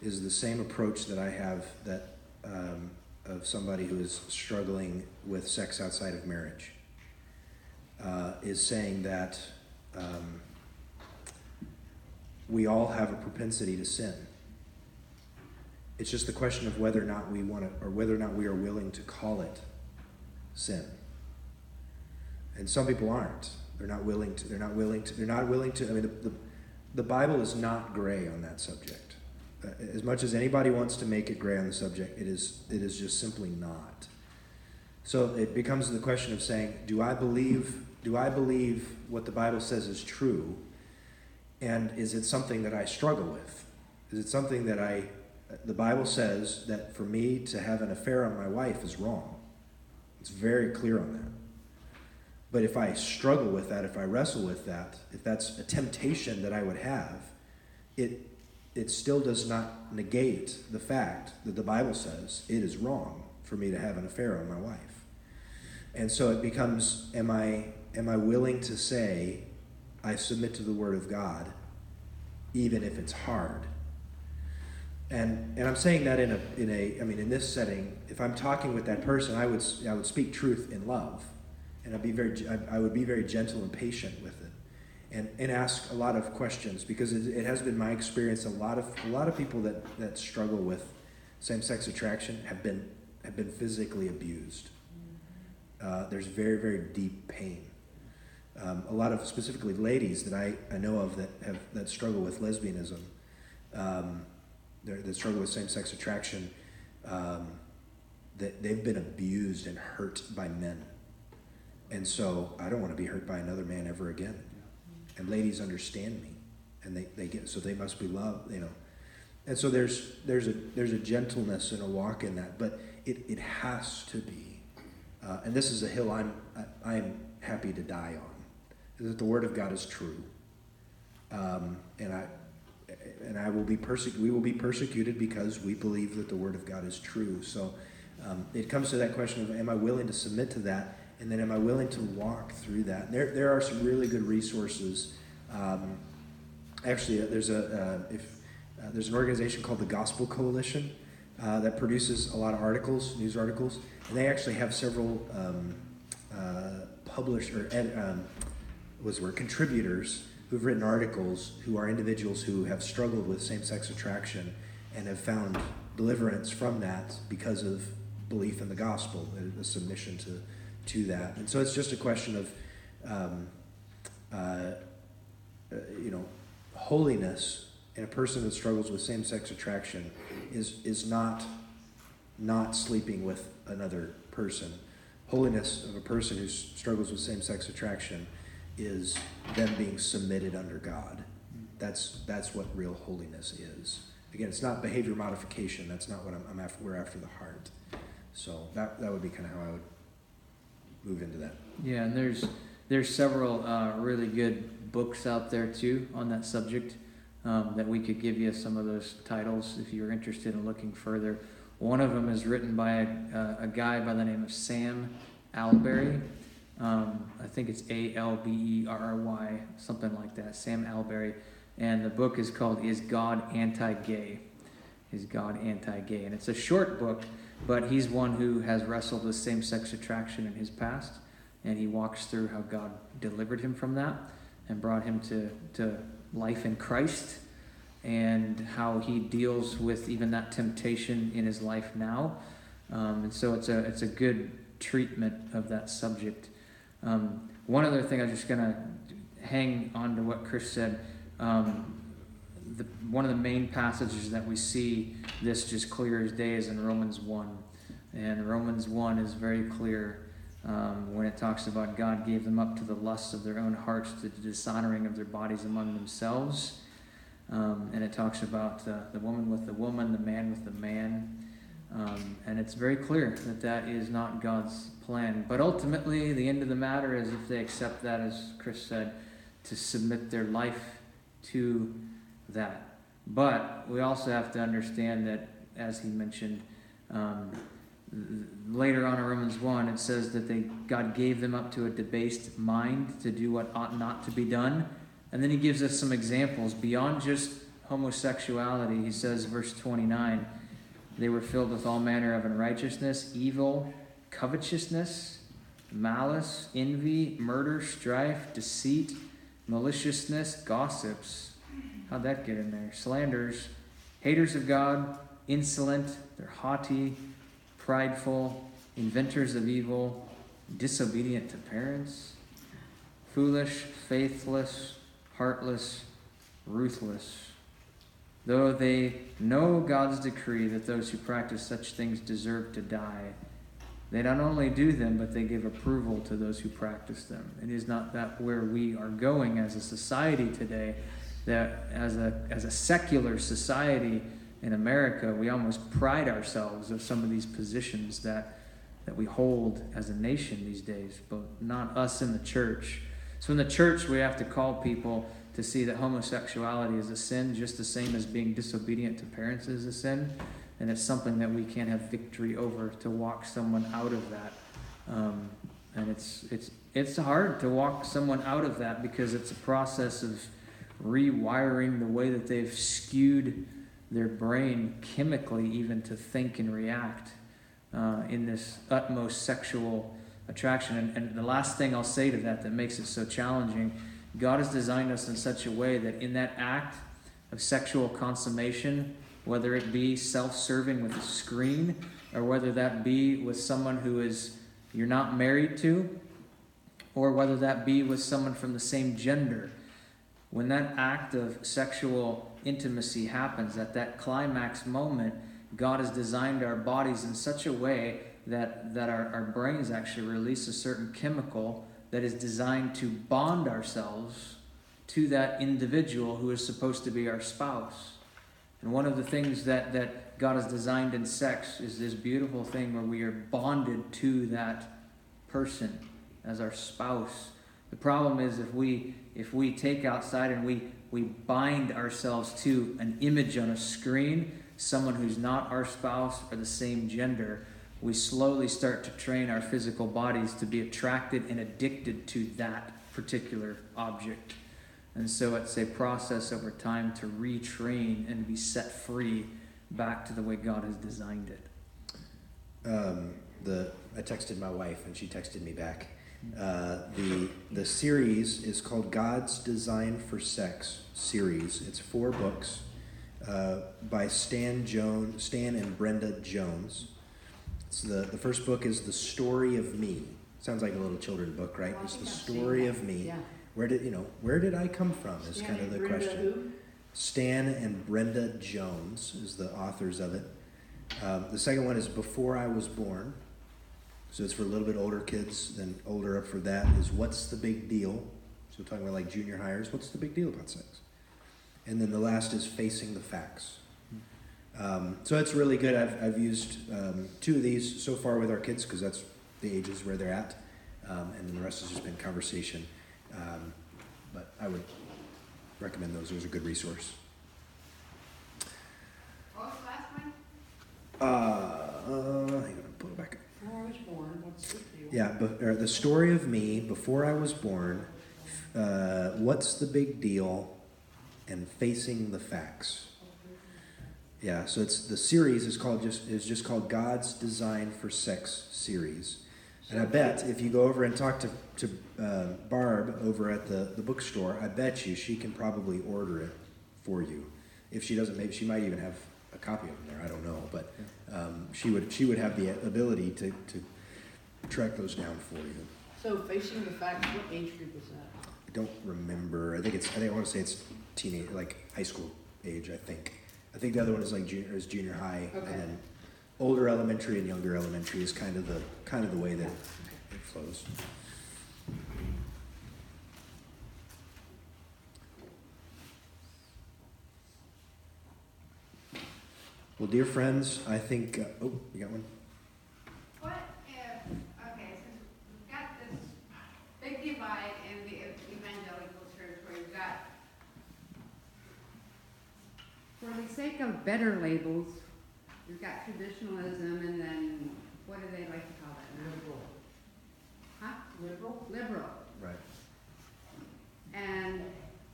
Speaker 1: is the same approach that I have that, um, of somebody who is struggling with sex outside of marriage. Uh, is saying that, um, we all have a propensity to sin. It's just the question of whether or not we want to, or whether or not we are willing to call it sin. And some people aren't. They're not willing to. They're not willing to. They're not willing to. I mean, the, the, the Bible is not gray on that subject. Uh, as much as anybody wants to make it gray on the subject, it is. It is just simply not. So it becomes the question of saying, do I believe? Do I believe what the Bible says is true? And is it something that I struggle with? Is it something that I? The Bible says that for me to have an affair on my wife is wrong. It's very clear on that. But if I struggle with that, if I wrestle with that, if that's a temptation that I would have, it it still does not negate the fact that the Bible says it is wrong for me to have an affair on my wife. And so it becomes am I am I willing to say I submit to the word of God even if it's hard? And, and I'm saying that in a, in a, I mean, in this setting, if I'm talking with that person, I would, I would speak truth in love. And I'd be very, I, I would be very gentle and patient with it. And, and ask a lot of questions because it, it has been my experience. A lot of, a lot of people that, that struggle with same-sex attraction have been, have been physically abused. Uh, there's very, very deep pain. Um, a lot of specifically ladies that I, I know of that have that struggle with lesbianism, um, that struggle with same-sex attraction, um, that they've been abused and hurt by men, and so I don't want to be hurt by another man ever again. And ladies understand me, and they, they get so they must be loved, you know. And so there's there's a there's a gentleness and a walk in that, but it, it has to be, uh, and this is a hill I'm I, I'm happy to die on, is that the word of God is true, um, and I and I will be persecuted. We will be persecuted because we believe that the word of God is true. So um, it comes to that question of, am I willing to submit to that, and then am I willing to walk through that? There there are some really good resources. Um, actually, uh, there's a uh, if uh, there's an organization called the Gospel Coalition uh, that produces a lot of articles, news articles, and they actually have several um, uh, published or ed, um, was were contributors who've written articles who are individuals who have struggled with same-sex attraction and have found deliverance from that because of belief in the gospel, a, a submission to to that. And so it's just a question of, um, uh, uh, you know, holiness in a person that struggles with same-sex attraction is is not not sleeping with another person. Holiness of a person who struggles with same-sex attraction is them being submitted under God. That's that's what real holiness is. Again, it's not behavior modification. That's not what I'm, I'm after. We're after the heart. So that that would be kind of how I would move into that.
Speaker 2: Yeah, and there's there's several uh, really good books out there too on that subject um, that we could give you some of those titles if you're interested in looking further. One of them is written by a, a guy by the name of Sam Alberry. Um, I think it's A L B E R R Y, something like that. Sam Alberry, and the book is called "Is God Anti-Gay?" Is God anti-gay? And it's a short book, but he's one who has wrestled with same-sex attraction in his past, and he walks through how God delivered him from that and brought him to, to life in Christ, and how he deals with even that temptation in his life now. Um, and so it's a it's a good treatment of that subject. Um, one other thing, I'm just gonna hang on to what Chris said. Um, the, one of the main passages that we see this just clear as day is in Romans 1. And Romans 1 is very clear um, when it talks about God gave them up to the lusts of their own hearts, to the dishonoring of their bodies among themselves. Um, and it talks about uh, the woman with the woman, the man with the man. Um, and it's very clear that that is not God's plan. But ultimately, the end of the matter is if they accept that, as Chris said, to submit their life to that. But we also have to understand that, as he mentioned, um, later on in Romans 1, it says that they, God gave them up to a debased mind to do what ought not to be done. And then he gives us some examples beyond just homosexuality. He says, verse 29, they were filled with all manner of unrighteousness, evil, covetousness, malice, envy, murder, strife, deceit, maliciousness, gossips. How'd that get in there? Slanders, haters of God, insolent, they're haughty, prideful, inventors of evil, disobedient to parents, foolish, faithless, heartless, ruthless. Though they know God's decree that those who practice such things deserve to die, they not only do them, but they give approval to those who practice them. And is not that where we are going as a society today, that as a, as a secular society in America, we almost pride ourselves of some of these positions that, that we hold as a nation these days, but not us in the church. So in the church, we have to call people to see that homosexuality is a sin, just the same as being disobedient to parents is a sin. And it's something that we can't have victory over to walk someone out of that. Um, and it's, it's, it's hard to walk someone out of that because it's a process of rewiring the way that they've skewed their brain chemically, even to think and react uh, in this utmost sexual attraction. And, and the last thing I'll say to that that makes it so challenging God has designed us in such a way that in that act of sexual consummation, whether it be self serving with a screen or whether that be with someone who is you're not married to, or whether that be with someone from the same gender, when that act of sexual intimacy happens, at that climax moment, God has designed our bodies in such a way that, that our, our brains actually release a certain chemical that is designed to bond ourselves to that individual who is supposed to be our spouse. And one of the things that, that God has designed in sex is this beautiful thing where we are bonded to that person as our spouse. The problem is if we if we take outside and we we bind ourselves to an image on a screen, someone who's not our spouse or the same gender, we slowly start to train our physical bodies to be attracted and addicted to that particular object. And so it's a process over time to retrain and be set free back to the way God has designed it.
Speaker 1: Um, the I texted my wife and she texted me back. Uh, the the series is called God's Design for Sex series. It's four books uh, by Stan Jones, Stan and Brenda Jones. It's the the first book is the story of me. Sounds like a little children's book, right? It's the story of me.
Speaker 6: Yeah.
Speaker 1: Where did you know? Where did I come from? Is
Speaker 6: Stan
Speaker 1: kind of the
Speaker 6: Brenda
Speaker 1: question.
Speaker 6: who?
Speaker 1: Stan and Brenda Jones is the authors of it. Um, the second one is Before I Was Born. So it's for a little bit older kids. Then older up for that is What's the Big Deal? So we're talking about like junior hires. What's the big deal about sex? And then the last is Facing the Facts. Um, so it's really good. I've, I've used um, two of these so far with our kids because that's the ages where they're at. Um, and then the rest has just been conversation. Um, but I would recommend those. Those are a good resource.
Speaker 9: What was the last one?
Speaker 1: Uh, uh, hang on, pull it back.
Speaker 6: Before I was born, what's the deal?
Speaker 1: Yeah, but or the story of me before I was born. Uh, what's the big deal? And facing the facts. Yeah, so it's the series is called just is just called God's Design for Sex series. And I bet if you go over and talk to, to uh, Barb over at the, the bookstore, I bet you she can probably order it for you. If she doesn't, maybe she might even have a copy of them there. I don't know, but um, she would she would have the ability to, to track those down for you.
Speaker 6: So facing the facts, what age group is that?
Speaker 1: I don't remember. I think it's I think I want to say it's teenage, like high school age. I think. I think the other one is like junior is junior high,
Speaker 6: Okay.
Speaker 1: and then older elementary and younger elementary is kind of the kind of the way that it flows. Well, dear friends, I think. Uh, oh, you got one?
Speaker 9: What if, okay, since we've got this big divide in the evangelical church where you've got,
Speaker 10: For the sake of better labels, you've got traditionalism and then, what do they like to call that now?
Speaker 6: Liberal.
Speaker 10: Huh?
Speaker 6: Liberal?
Speaker 10: Liberal.
Speaker 1: Right.
Speaker 10: And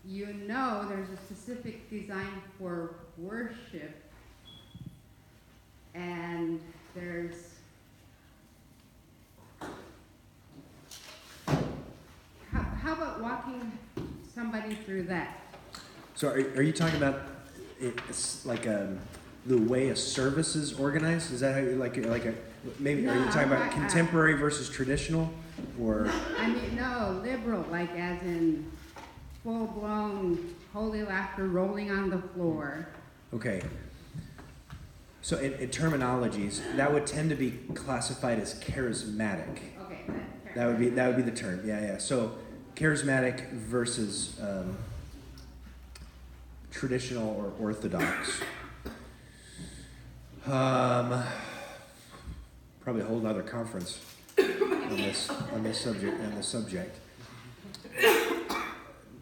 Speaker 10: you know there's a specific design for worship. And there's how, how about walking somebody through that?
Speaker 1: So, are, are you talking about it's like um, the way a service is organized? Is that how you like it? Like a maybe? are you
Speaker 10: No,
Speaker 1: talking about
Speaker 10: I-
Speaker 1: contemporary versus traditional, or
Speaker 10: I mean, no, liberal, like as in full-blown holy laughter rolling on the floor.
Speaker 1: okay? So, in, in terminologies, that would tend to be classified as charismatic.
Speaker 10: Okay, that.
Speaker 1: That would be that would be the term. Yeah, yeah. So, charismatic versus um, traditional or orthodox. Um, probably a whole other conference on this on this subject on this subject.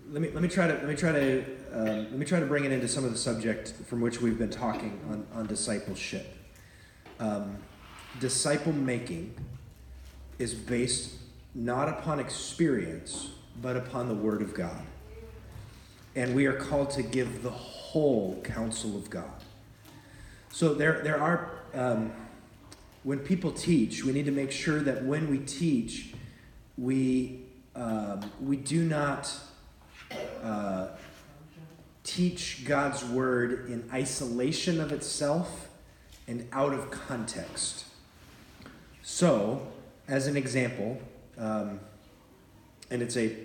Speaker 1: Let me let me try to let me try to um, let me try to bring it into some of the subject from which we've been talking on on discipleship. Um, disciple making is based not upon experience, but upon the Word of God. And we are called to give the whole counsel of God. So there, there are, um, when people teach, we need to make sure that when we teach, we, um, we do not uh, teach God's Word in isolation of itself and out of context. So, as an example, um, and it's a,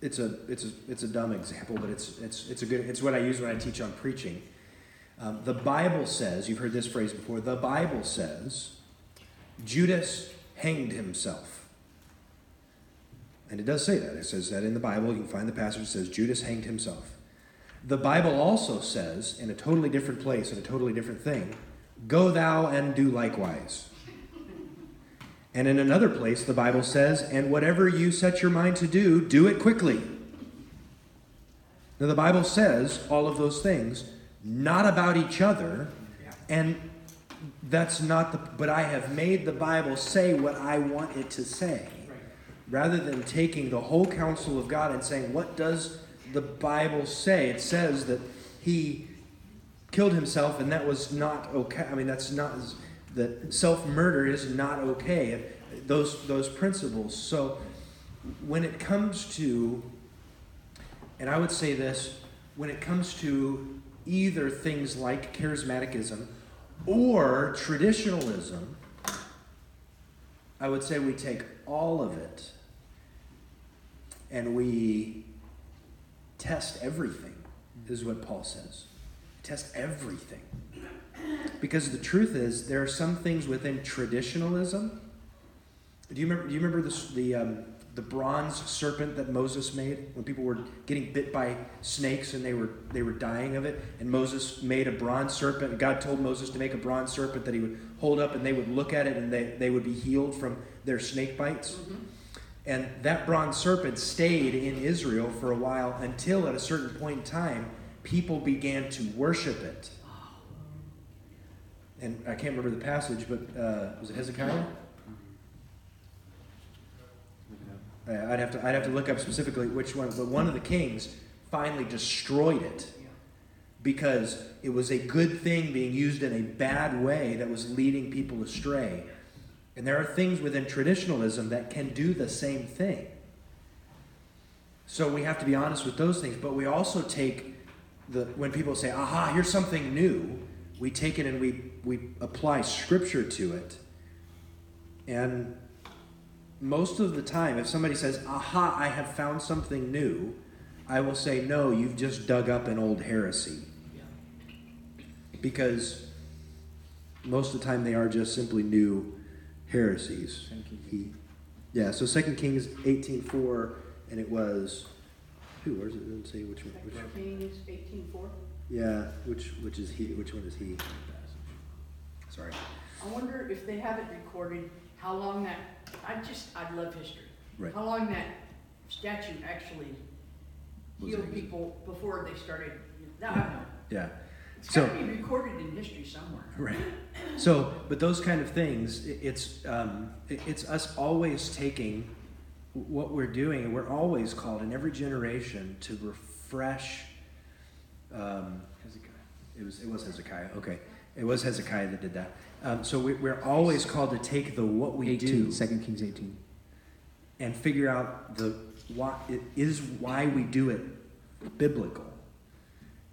Speaker 1: it's a, it's a, it's a dumb example, but it's, it's, it's a good, it's what I use when I teach on preaching. Um, the Bible says, you've heard this phrase before. The Bible says, Judas hanged himself, and it does say that. It says that in the Bible. You can find the passage that says Judas hanged himself. The Bible also says, in a totally different place, in a totally different thing, go thou and do likewise. And in another place, the Bible says, and whatever you set your mind to do, do it quickly. Now, the Bible says all of those things, not about each other, and that's not the, but I have made the Bible say what I want it to say. Rather than taking the whole counsel of God and saying, what does the Bible say? It says that he killed himself and that was not okay. I mean, that's not, that self murder is not okay. Those, those principles. So when it comes to, and I would say this, when it comes to either things like charismaticism or traditionalism, I would say we take all of it and we test everything, is what Paul says. Test everything. Because the truth is, there are some things within traditionalism. Do you remember? Do you remember this, the um, the bronze serpent that Moses made when people were getting bit by snakes and they were they were dying of it? And Moses made a bronze serpent. God told Moses to make a bronze serpent that he would hold up, and they would look at it, and they they would be healed from their snake bites. And that bronze serpent stayed in Israel for a while until, at a certain point in time, people began to worship it and I can't remember the passage, but uh, was it Hezekiah? Uh, I'd have to I'd have to look up specifically which one, but one of the kings finally destroyed it because it was a good thing being used in a bad way that was leading people astray. And there are things within traditionalism that can do the same thing. So we have to be honest with those things, but we also take the when people say, "Aha, here's something new," we take it and we we apply scripture to it. And most of the time, if somebody says, Aha, I have found something new, I will say, No, you've just dug up an old heresy. Because most of the time they are just simply new heresies. He, yeah, so 2 Kings 18.4, and it was, who, where's it, doesn't say which one, which,
Speaker 6: Kings eighteen four.
Speaker 1: Yeah, which, which is he, which one is he? Sorry.
Speaker 6: I wonder if they have it recorded, how long that, I just, I love history.
Speaker 1: Right.
Speaker 6: How long that statue actually
Speaker 1: Was
Speaker 6: healed
Speaker 1: it-
Speaker 6: people before they started, I don't know.
Speaker 1: Yeah.
Speaker 6: It's
Speaker 1: So-
Speaker 6: gotta be recorded in history somewhere.
Speaker 1: Right. So, but those kind of things, i- it's um, i- it's us always taking what we're doing, and we're always called in every generation to refresh. Um, Hezekiah. It was it was Hezekiah. Okay, it was Hezekiah that did that. Um, so we, we're always called to take the what we
Speaker 2: 18,
Speaker 1: do
Speaker 2: 2 Kings 18.
Speaker 1: and figure out the why it is why we do it biblical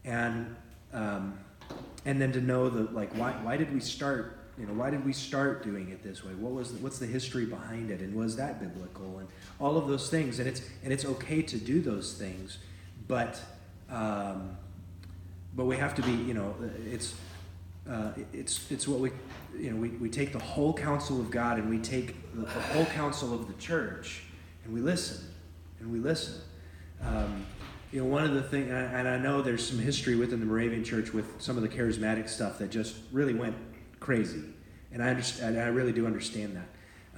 Speaker 1: and um, and then to know the like why why did we start you know why did we start doing it this way what was the, what's the history behind it and was that biblical and all of those things and it's and it's okay to do those things but um, but we have to be you know it's uh, it's it's what we you know we, we take the whole counsel of God and we take the, the whole counsel of the church and we listen and we listen. Um, you know, one of the things, and, I- know there's some history within the Moravian Church with some of the charismatic stuff that just really went crazy, and I understand. I really do understand that.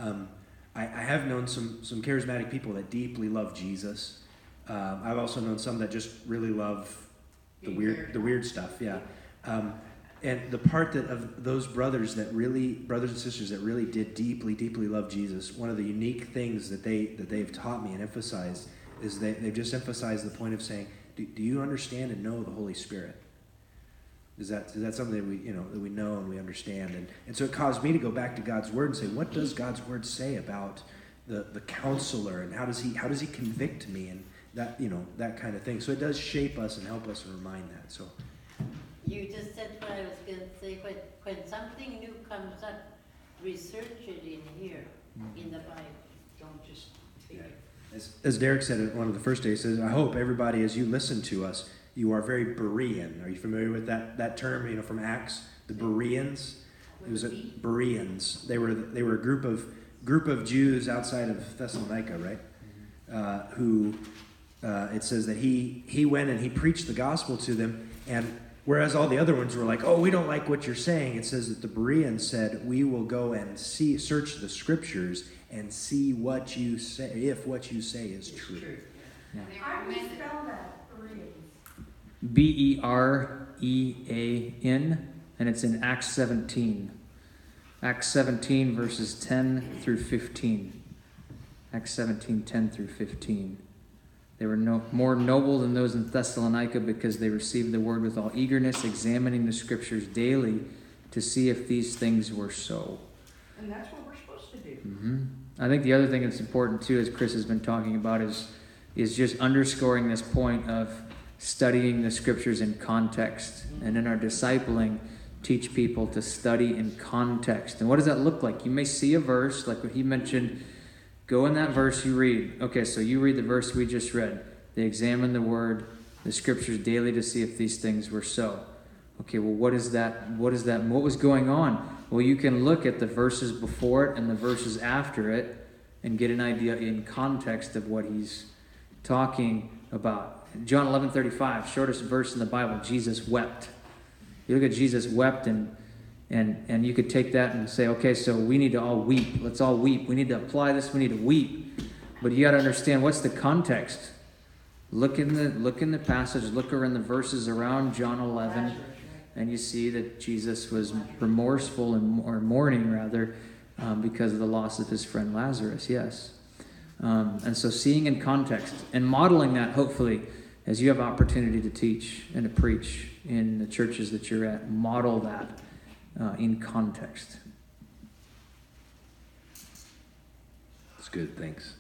Speaker 1: Um, I, I have known some some charismatic people that deeply love Jesus. Um, I've also known some that just really love the weird the weird stuff. Yeah. Um, and the part that of those brothers that really brothers and sisters that really did deeply deeply love jesus one of the unique things that they that they've taught me and emphasized is that they've just emphasized the point of saying do, do you understand and know the holy spirit is that is that something that we you know that we know and we understand and and so it caused me to go back to god's word and say what does god's word say about the the counselor and how does he how does he convict me and that you know that kind of thing so it does shape us and help us and remind that so
Speaker 11: You just said what I was gonna say, when, when something new comes up, research it in here, in the Bible.
Speaker 6: Don't just take it.
Speaker 1: As, as Derek said at one of the first days, says, I hope everybody, as you listen to us, you are very Berean. Are you familiar with that, that term, you know, from Acts? The Bereans? It was a, Bereans. They were, they were a group of, group of Jews outside of Thessalonica, right? Uh, who, uh, it says that he, he went and he preached the gospel to them, and whereas all the other ones were like, oh, we don't like what you're saying, it says that the Bereans said, we will go and see, search the scriptures and see what you say, if what you say is true.
Speaker 10: They
Speaker 7: How do we
Speaker 10: recommended-
Speaker 7: spell that, Bereans?
Speaker 2: B E R E A N, and it's in Acts 17. Acts 17, verses 10 through 15. Acts 17, 10 through 15. They were no, more noble than those in Thessalonica because they received the word with all eagerness, examining the scriptures daily to see if these things were so.
Speaker 6: And that's what we're supposed to do.
Speaker 2: hmm I think the other thing that's important too, as Chris has been talking about, is is just underscoring this point of studying the scriptures in context, and in our discipling, teach people to study in context. And what does that look like? You may see a verse, like what he mentioned. Go in that verse you read. Okay, so you read the verse we just read. They examine the word, the scriptures daily to see if these things were so. Okay, well, what is that? What is that? What was going on? Well, you can look at the verses before it and the verses after it and get an idea in context of what he's talking about. John 11 35, shortest verse in the Bible, Jesus wept. You look at Jesus wept, and, and, and you could take that and say, okay, so we need to all weep. Let's all weep. We need to apply this. We need to weep. But you got to understand what's the context. Look in the look in the passage. Look around the verses around John 11 and you see that Jesus was remorseful and or mourning rather um, because of the loss of his friend Lazarus. Yes, um, and so seeing in context and modeling that hopefully as you have opportunity to teach and to preach in the churches that you're at, model that uh, in context.
Speaker 1: That's good. Thanks.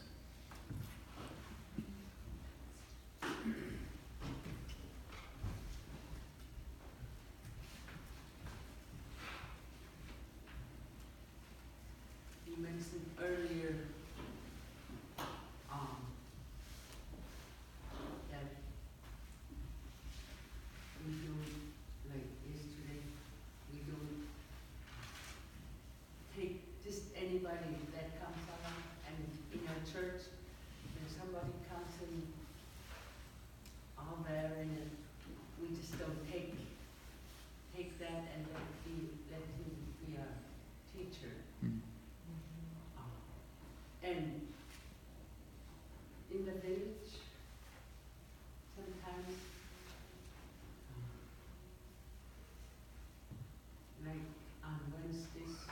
Speaker 3: minus this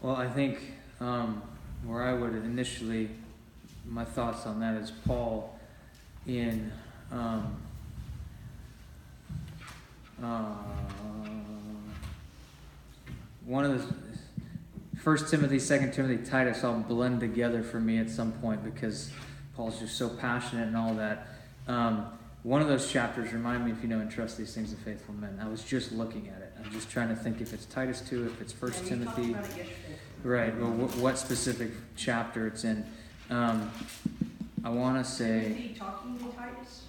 Speaker 2: Well, I think um, where I would initially, my thoughts on that is Paul in um, uh, one of the First Timothy, Second Timothy, Titus all blend together for me at some point because Paul's just so passionate and all that. Um, one of those chapters remind me if you know and trust these things of faithful men. I was just looking at it. I'm just trying to think if it's Titus two, if it's First
Speaker 6: Yeah, we talked
Speaker 2: Timothy.
Speaker 6: About it yesterday.
Speaker 2: Right. Well, wh- what specific chapter it's in? Um, I want to
Speaker 6: Is
Speaker 2: say
Speaker 6: he talking to Titus?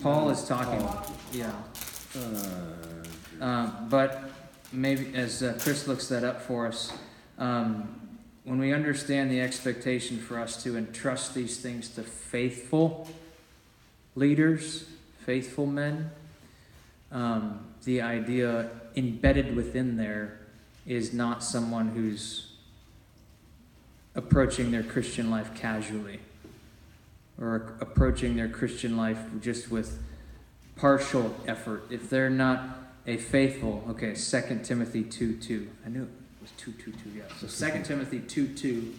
Speaker 2: Paul is talking.
Speaker 6: Paul.
Speaker 2: Yeah.
Speaker 1: Uh,
Speaker 2: Um, but maybe as uh, Chris looks that up for us, um, when we understand the expectation for us to entrust these things to faithful leaders, faithful men, um, the idea embedded within there is not someone who's approaching their Christian life casually or approaching their Christian life just with partial effort. If they're not a faithful, okay, 2 Timothy 2 2. I knew it was 2 2 2, yeah. So 2 Timothy 2 2,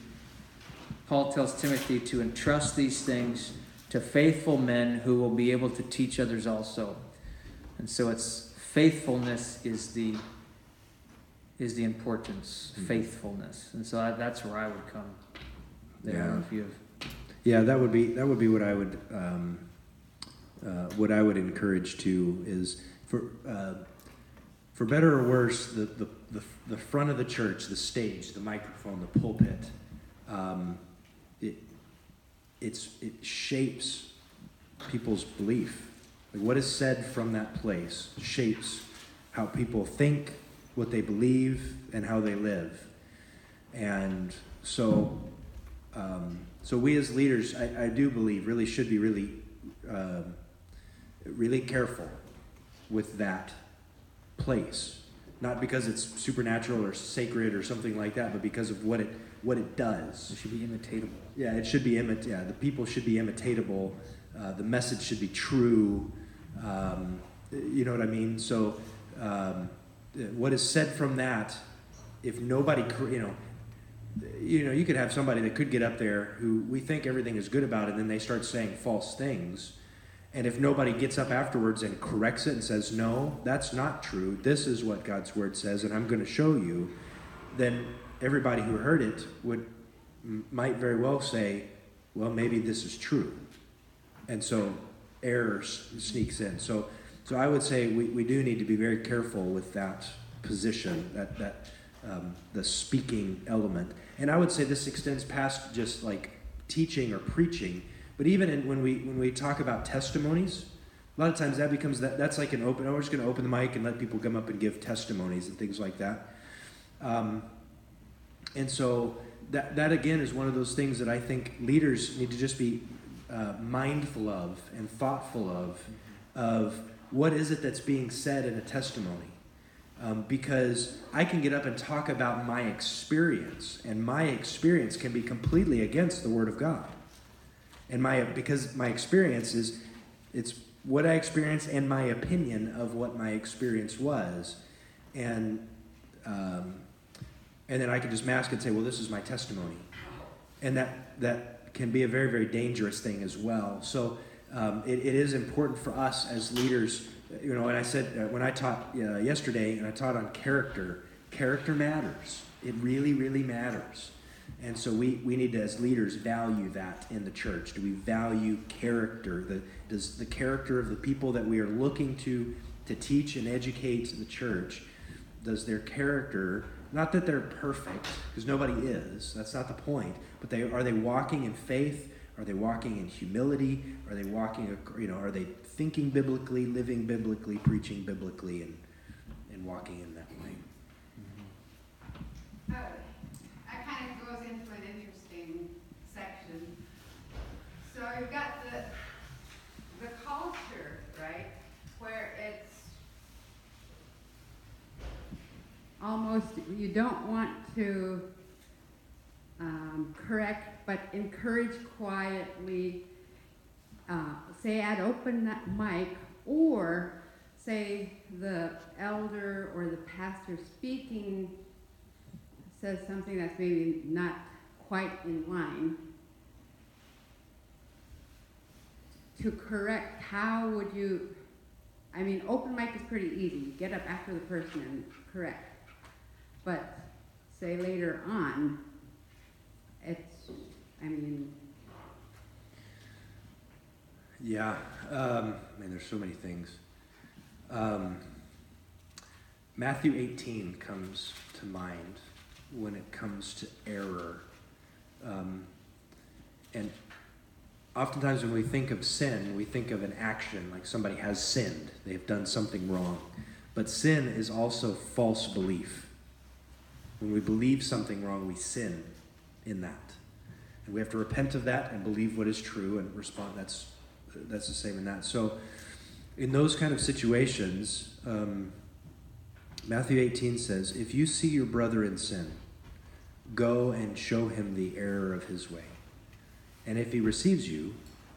Speaker 2: Paul tells Timothy to entrust these things to faithful men who will be able to teach others also. And so it's faithfulness is the is the importance,
Speaker 1: Mhm.
Speaker 2: faithfulness. And so I, that's where I would come there. I don't know
Speaker 1: Yeah.
Speaker 2: if you have
Speaker 1: Yeah, that would be that would be what I would um, uh, what I would encourage to is for uh, for better or worse the, the the the front of the church, the stage, the microphone, the pulpit, um, it it's it shapes people's belief. Like what is said from that place shapes how people think, what they believe, and how they live. And so, um, so we as leaders, I, I do believe, really should be really, um really careful with that place. Not because it's supernatural or sacred or something like that, but because of what it what it does.
Speaker 2: it should be imitatable.
Speaker 1: Yeah, it should be imit. Yeah, the people should be imitatable. Uh, the message should be true. Um, you know what I mean? So, um, what is said from that, if nobody, you know, you know, you could have somebody that could get up there who we think everything is good about, and then they start saying false things. And if nobody gets up afterwards and corrects it and says, no, that's not true, this is what God's word says, and I'm going to show you, then everybody who heard it would might very well say, well, maybe this is true. And so error sneaks in. So, so I would say we, we do need to be very careful with that position, that, that um, the speaking element. And I would say this extends past just like teaching or preaching, but even in, when, we, when we talk about testimonies, a lot of times that becomes that, that's like an open, oh, we're just going to open the mic and let people come up and give testimonies and things like that. Um, and so that, that again is one of those things that I think leaders need to just be uh, mindful of and thoughtful of, of what is it that's being said in a testimony. Um, because I can get up and talk about my experience, and my experience can be completely against the Word of God. And my because my experience is it's what I experienced and my opinion of what my experience was, and um, and then I can just mask and say, well, this is my testimony, and that that can be a very very dangerous thing as well. So um, it, it is important for us as leaders, you know. And I said uh, when I taught uh, yesterday, and I taught on character. Character matters. It really really matters. And so we, we need to, as leaders, value that in the church. Do we value character? The, does the character of the people that we are looking to to teach and educate the church, does their character, not that they're perfect, because nobody is, that's not the point, but they are they walking in faith? Are they walking in humility? Are they walking, you know, are they thinking biblically, living biblically, preaching biblically, and, and walking in that way?
Speaker 9: Uh, That kind of goes into an interesting section. So you've got the, the culture, right, where it's,
Speaker 10: almost, you don't want to um, correct, but encourage quietly, uh, say at open mic, or say the elder or the pastor speaking says something that's maybe not quite in line, to correct, how would you, I mean, open mic is pretty easy, get up after the person and correct. But say later on, it's, I mean,
Speaker 1: Yeah, um, man, there's so many things. Um, Matthew 18 comes to mind when it comes to error. Um, and oftentimes when we think of sin, we think of an action, like somebody has sinned, they have done something wrong. But sin is also false belief. When we believe something wrong, we sin in that. And we have to repent of that and believe what is true and respond. That's that's the same in that. So, in those kind of situations, um, Matthew 18 says, If you see your brother in sin, go and show him the error of his way. And if he receives you,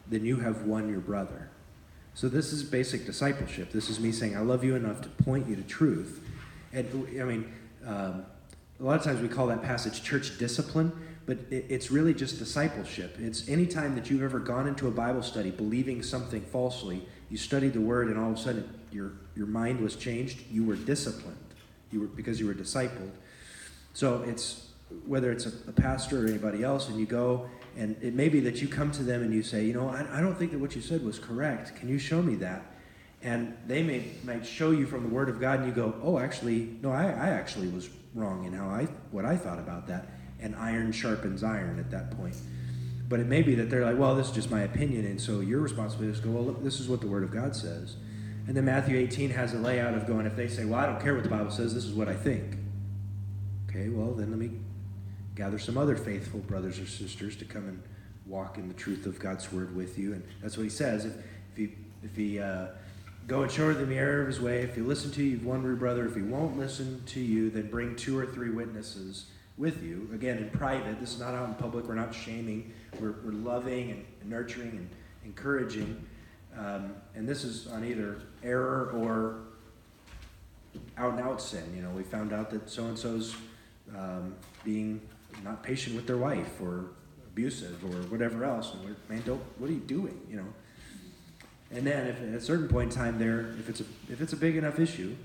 Speaker 1: then you have won your brother. So, this is basic discipleship. This is me saying, I love you enough to point you to truth. And I mean, um, a lot of times we call that passage church discipline but it, it's really just discipleship. It's any time that you've ever gone into a Bible study believing something falsely, you studied the word, and all of a sudden your your mind was changed. You were disciplined. You were because you were discipled. So it's whether it's a, a pastor or anybody else, and you go, and it may be that you come to them and you say, you know, I, I don't think that what you said was correct. Can you show me that? And they may might show you from the Word of God, and you go, oh, actually, no, I, I actually was wrong in how I what I thought about that and iron sharpens iron at that point. But it may be that they're like, well, this is just my opinion, and so your responsibility is to go, well, look, this is what the Word of God says. And then Matthew 18 has a layout of going, if they say, well, I don't care what the Bible says, this is what I think. Okay, well, then let me gather some other faithful brothers or sisters to come and walk in the truth of God's Word with you. And that's what he says. If, if he, if he uh, go and show the error of his way, if he listen to you, you've won your brother. If he won't listen to you, then bring two or three witnesses with you. Again, in private, this is not out in public. We're not shaming. We're, we're loving and, nurturing and encouraging. Um, and this is on either error or out and out sin. You know, we found out that so and so's being not patient with their wife or abusive or whatever else. And we're, man, don't, what are you doing? You know. And then, if at a certain point in time, there, if it's a if it's a big enough issue,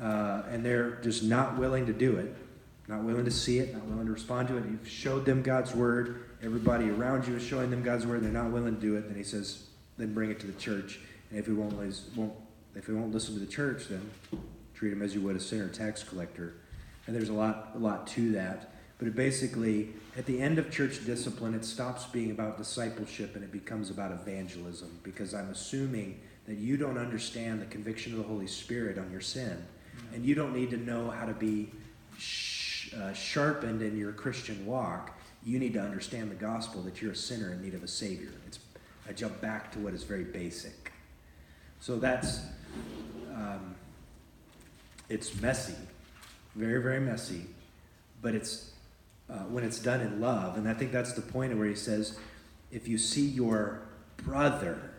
Speaker 1: uh, and they're just not willing to do it, not willing to see it, not willing to respond to it. You've showed them God's word. Everybody around you is showing them God's word. They're not willing to do it. Then he says, then bring it to the church. And if he won't, won't if won't listen to the church, then treat him as you would a sinner tax collector. And there's a lot, a lot to that. But it basically, at the end of church discipline, it stops being about discipleship and it becomes about evangelism. Because I'm assuming that you don't understand the conviction of the Holy Spirit on your sin, and you don't need to know how to be uh, sharpened in your Christian walk, you need to understand the gospel that you're a sinner in need of a Savior. It's, I jump back to what is very basic. So that's, um, it's messy, very, very messy, but it's uh, when it's done in love. And I think that's the point where he says, if you see your brother,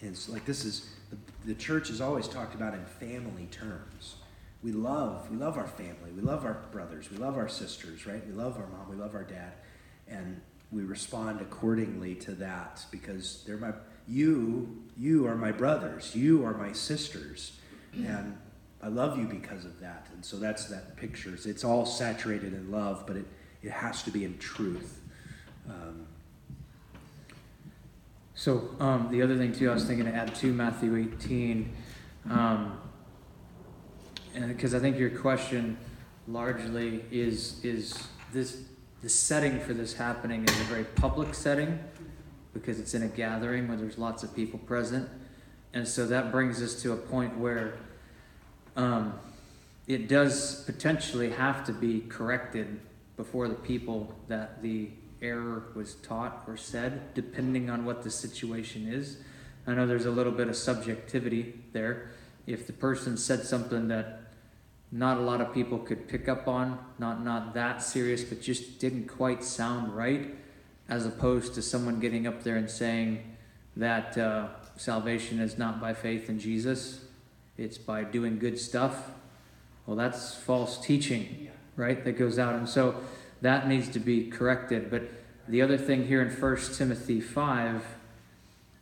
Speaker 1: and like this is, the, the church is always talked about in family terms we love we love our family we love our brothers we love our sisters right? We love our mom we love our dad and we respond accordingly to that because they're my you you are my brothers you are my sisters and i love you because of that. And so that's that pictures it's all saturated in love but it, it has to be in truth. Um,
Speaker 2: so um, the other thing too i was thinking to add to matthew 18 um, because I think your question largely is is this the setting for this happening is a very public setting because it's in a gathering where there's lots of people present, and so that brings us to a point where um, it does potentially have to be corrected before the people that the error was taught or said, depending on what the situation is. I know there's a little bit of subjectivity there. If the person said something that not a lot of people could pick up on, not not that serious, but just didn't quite sound right, as opposed to someone getting up there and saying that uh, salvation is not by faith in Jesus, it's by doing good stuff. Well, that's false teaching. right? That goes out. And so that needs to be corrected. But the other thing here in 1 Timothy 5,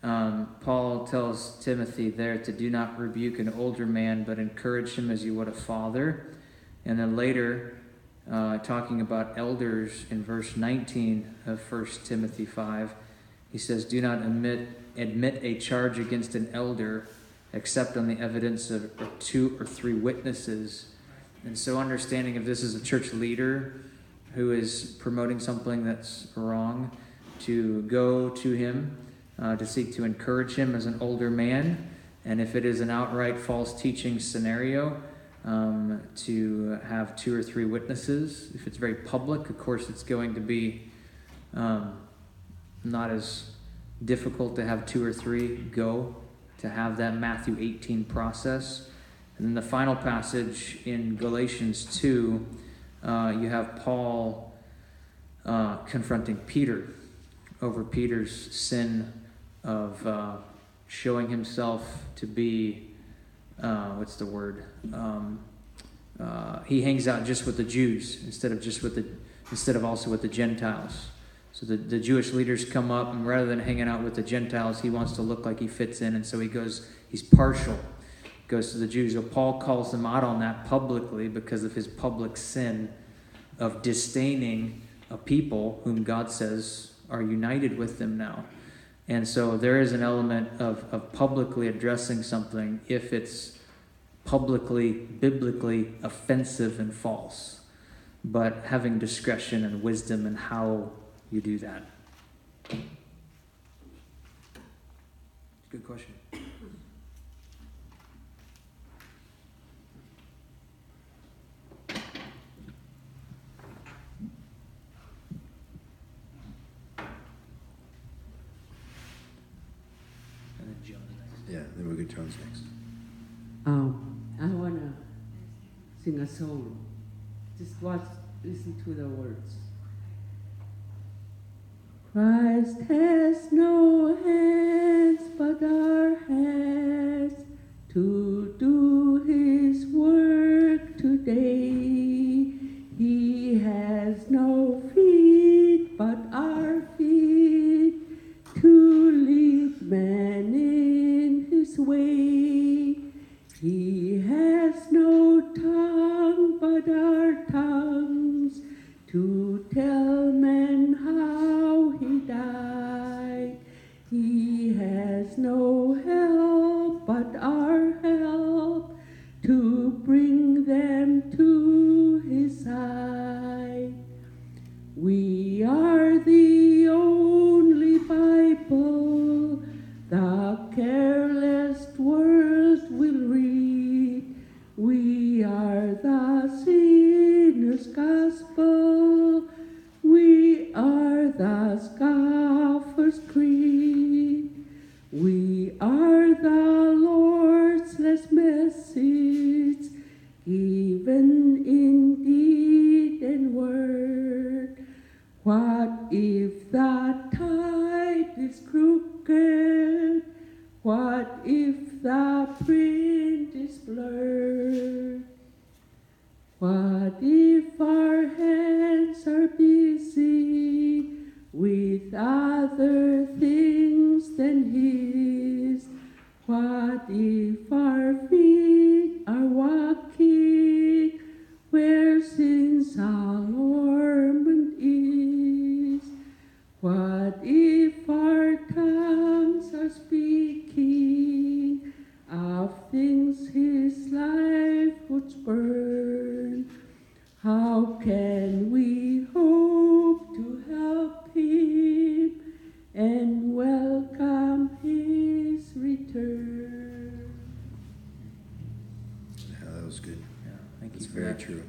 Speaker 2: um, Paul tells Timothy there to do not rebuke an older man, but encourage him as you would a father. And then later, uh, talking about elders in verse 19 of 1 Timothy 5, he says, Do not admit, admit a charge against an elder except on the evidence of two or three witnesses. And so, understanding if this is a church leader who is promoting something that's wrong, to go to him uh, to seek to encourage him as an older man. And if it is an outright false teaching scenario, um, to have two or three witnesses. If it's very public, of course, it's going to be um, not as difficult to have two or three go to have that Matthew 18 process. And then the final passage in Galatians 2, uh, you have Paul uh, confronting Peter over Peter's sin of uh, showing himself to be, uh, what's the word? Um, uh, he hangs out just with the Jews instead of just with the, instead of also with the Gentiles. So the, the Jewish leaders come up, and rather than hanging out with the Gentiles, he wants to look like he fits in, and so he goes, he's partial, goes to the Jews. So Paul calls them out on that publicly because of his public sin of disdaining a people whom God says are united with them now. And so there is an element of, of publicly addressing something if it's publicly, biblically offensive and false, but having discretion and wisdom in how you do that. Good question. And then Joan
Speaker 1: get Jones next.
Speaker 3: Um, I wanna sing a song. Just watch, listen to the words. Christ has no hands but our hands to do his work today. He has no feet but our feet to lead man in his way. He has no tongue but our tongues to tell men how he died. He has no help but our help to bring them to his side. We are the only The careless world will read. We are the sinner's gospel. We are the scoffer's creed. We are the Lord's last message, given in deed and word. What if the tide is crooked? What if the print is blurred? What if our hands are busy with other things than His? What if our feet are walking where sin's allurement is? What if our tongues are speaking of things His life would spurn? How can we hope to help Him and welcome His return?
Speaker 1: Yeah, that was good.
Speaker 2: Yeah, thank
Speaker 1: It's
Speaker 2: you for
Speaker 1: very
Speaker 2: that.
Speaker 1: true.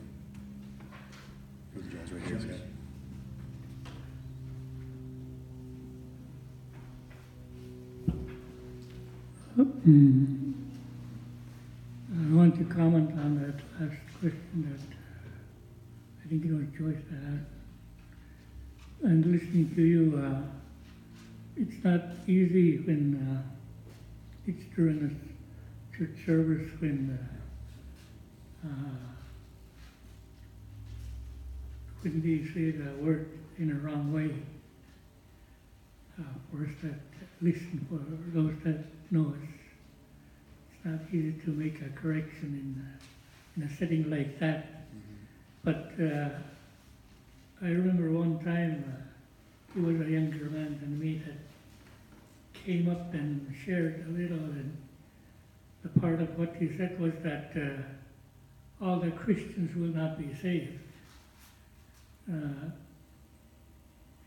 Speaker 1: Brother Jones right here,
Speaker 2: Jones.
Speaker 1: Scott.
Speaker 12: Hmm. I want to comment on that last question that uh, I think it was Joyce that asked. And listening to you, uh, it's not easy when uh, it's during a church service when uh, uh, when they say the word in a wrong way, uh, for us that listen, for those that know us, it's not easy to make a correction in, a- in a setting like that. But uh, I remember one time, uh, he was a younger man than me that came up and shared a little, and the part of what he said was that uh, all the Christians will not be saved. Uh,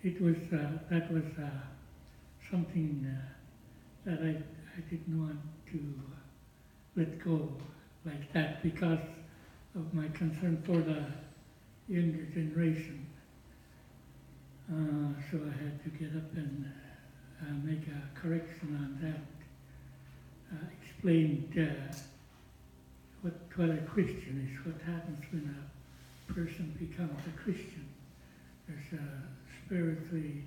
Speaker 12: it was uh, that was uh, something uh, that I, I didn't want to let go like that because of my concern for the younger generation. Uh, so I had to get up and uh, make a correction on that. Explained uh, what, what a Christian is, what happens when a person becomes a Christian. There's a spiritually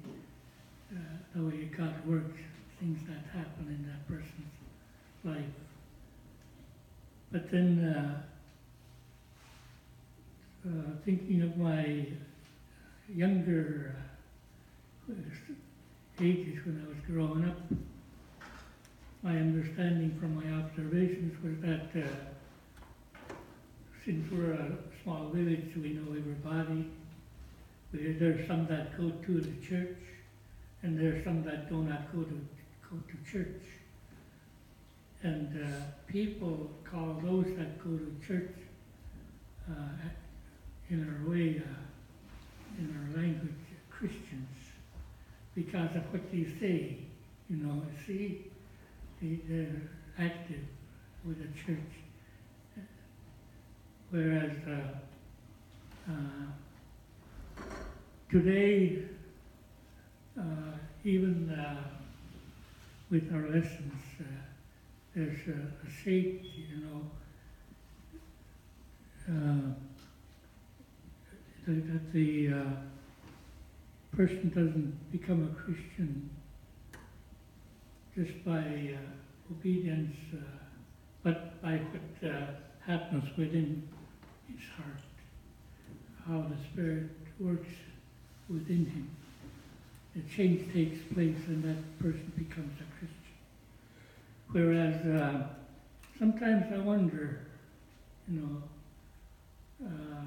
Speaker 12: uh, the way God works, things that happen in that person's life. But then, uh, uh, thinking of my younger uh, ages when I was growing up, my understanding from my observations was that uh, since we're a small village, we know everybody. There's some that go to the church, and there's some that do not go to go to church. And uh, people call those that go to church, uh, in our way, uh, in our language, Christians, because of what they say. You know, see, they, they're active with the church. Whereas uh, uh, today, uh, even uh, with our lessons, uh, there's a, a you know, uh, that, the person doesn't become a Christian just by obedience, but by what happens within his heart, how the Spirit works within him. A change takes place and that person becomes a Christian. Whereas uh, sometimes I wonder, you know, uh,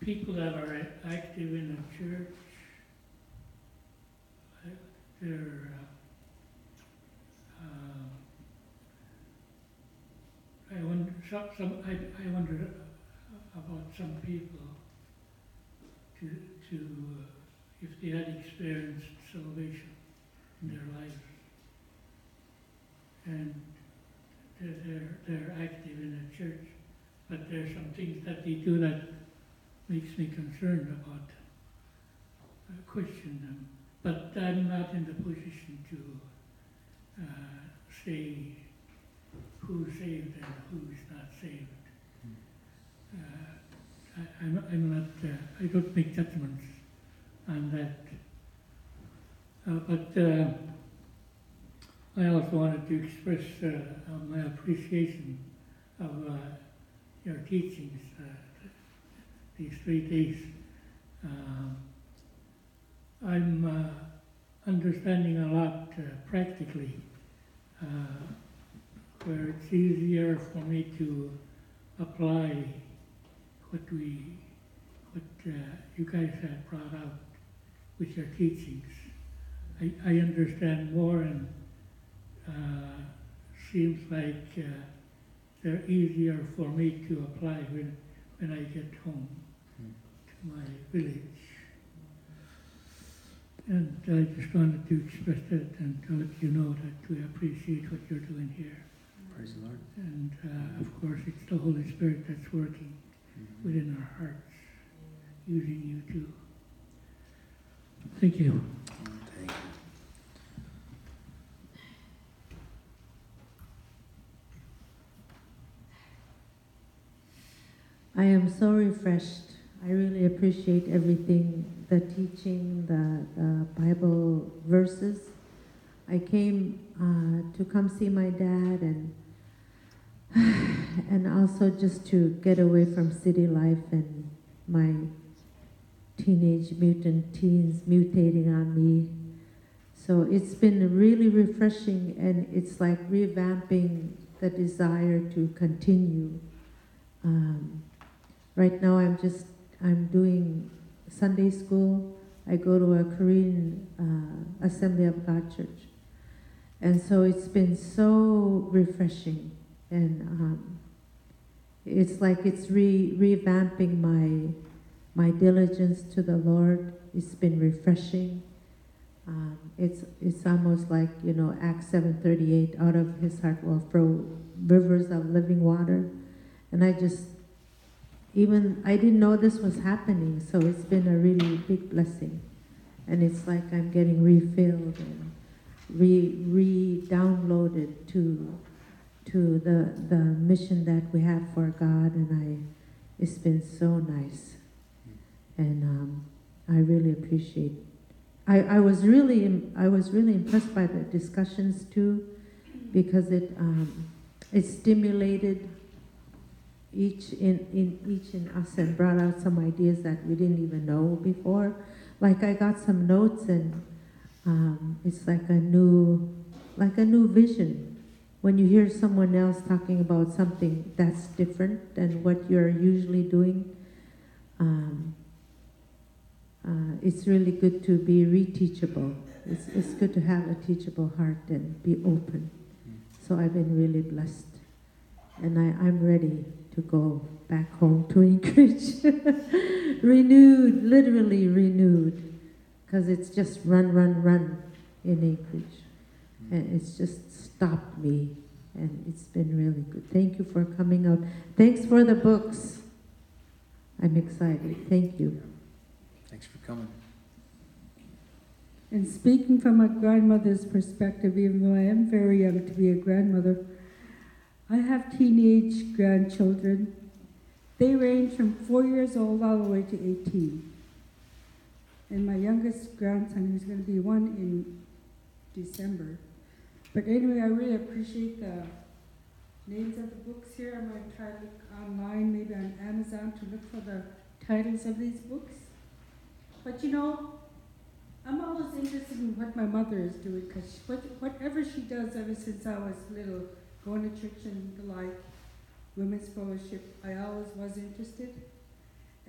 Speaker 12: people that are active in the church, uh, they're uh, I wonder, some, some, I, I wonder about some people to, to, uh, if they had experienced salvation in their lives. And they're, they're, they're active in the church, but there's some things that they do that makes me concerned about them. uh, question them. But I'm not in the position to uh, say who's saved and who's not saved. Uh, I, I'm, I'm not, uh, I don't make judgments on that. Uh, but uh, I also wanted to express uh, my appreciation of uh, your teachings uh, these three days. I'm uh, understanding a lot uh, practically, uh, where it's easier for me to apply what we, what uh, you guys have brought out with your teachings. I, I understand more and uh, seems like uh, they're easier for me to apply when, when I get home to my village. And I just wanted to express that and to let you know that we appreciate what you're doing here.
Speaker 1: Praise the Lord.
Speaker 12: And uh, of course, it's the Holy Spirit that's working within our hearts, using you too. Thank you.
Speaker 1: Thank you.
Speaker 5: I am so refreshed. I really appreciate everything the teaching, the, the Bible verses. I came uh, to come see my dad and (sighs) and also just to get away from city life and my teenage mutant teens mutating on me. So it's been really refreshing and it's like revamping the desire to continue. Um, right now I'm just, I'm doing Sunday school. I go to a Korean uh, Assembly of God church. And so it's been so refreshing. And um, it's like it's re- revamping my, my diligence to the Lord. It's been refreshing. Um, it's, it's almost like, you know, Acts 7.38, out of his heart will flow rivers of living water. And I just, even, I didn't know this was happening, so it's been a really big blessing. And it's like I'm getting refilled and re, re-downloaded to, to the, the mission that we have for God, and I, it's been so nice. And um, I really appreciate I, I was really I was really impressed by the discussions too, because it um, it stimulated each in, in each in us and brought out some ideas that we didn't even know before. Like I got some notes and um, it's like a new like a new vision when you hear someone else talking about something that's different than what you're usually doing. Um, uh, it's really good to be reteachable. It's, it's good to have a teachable heart and be open. So I've been really blessed. And I, I'm ready to go back home to (laughs) Anchorage. renewed, literally renewed. Because it's just run, run, run in Anchorage. And it's just stopped me. And it's been really good. Thank you for coming out. Thanks for the books. I'm excited. Thank you.
Speaker 2: Thanks for coming.
Speaker 7: And speaking from a grandmother's perspective, even though I am very young to be a grandmother, I have teenage grandchildren. They range from four years old all the way to 18. And my youngest grandson, who's going to be one in December. But anyway, I really appreciate the names of the books here. I might try to look online, maybe on Amazon, to look for the titles of these books. But you know, I'm always interested in what my mother is doing because what, whatever she does ever since I was little, going to church and the like, women's fellowship, I always was interested.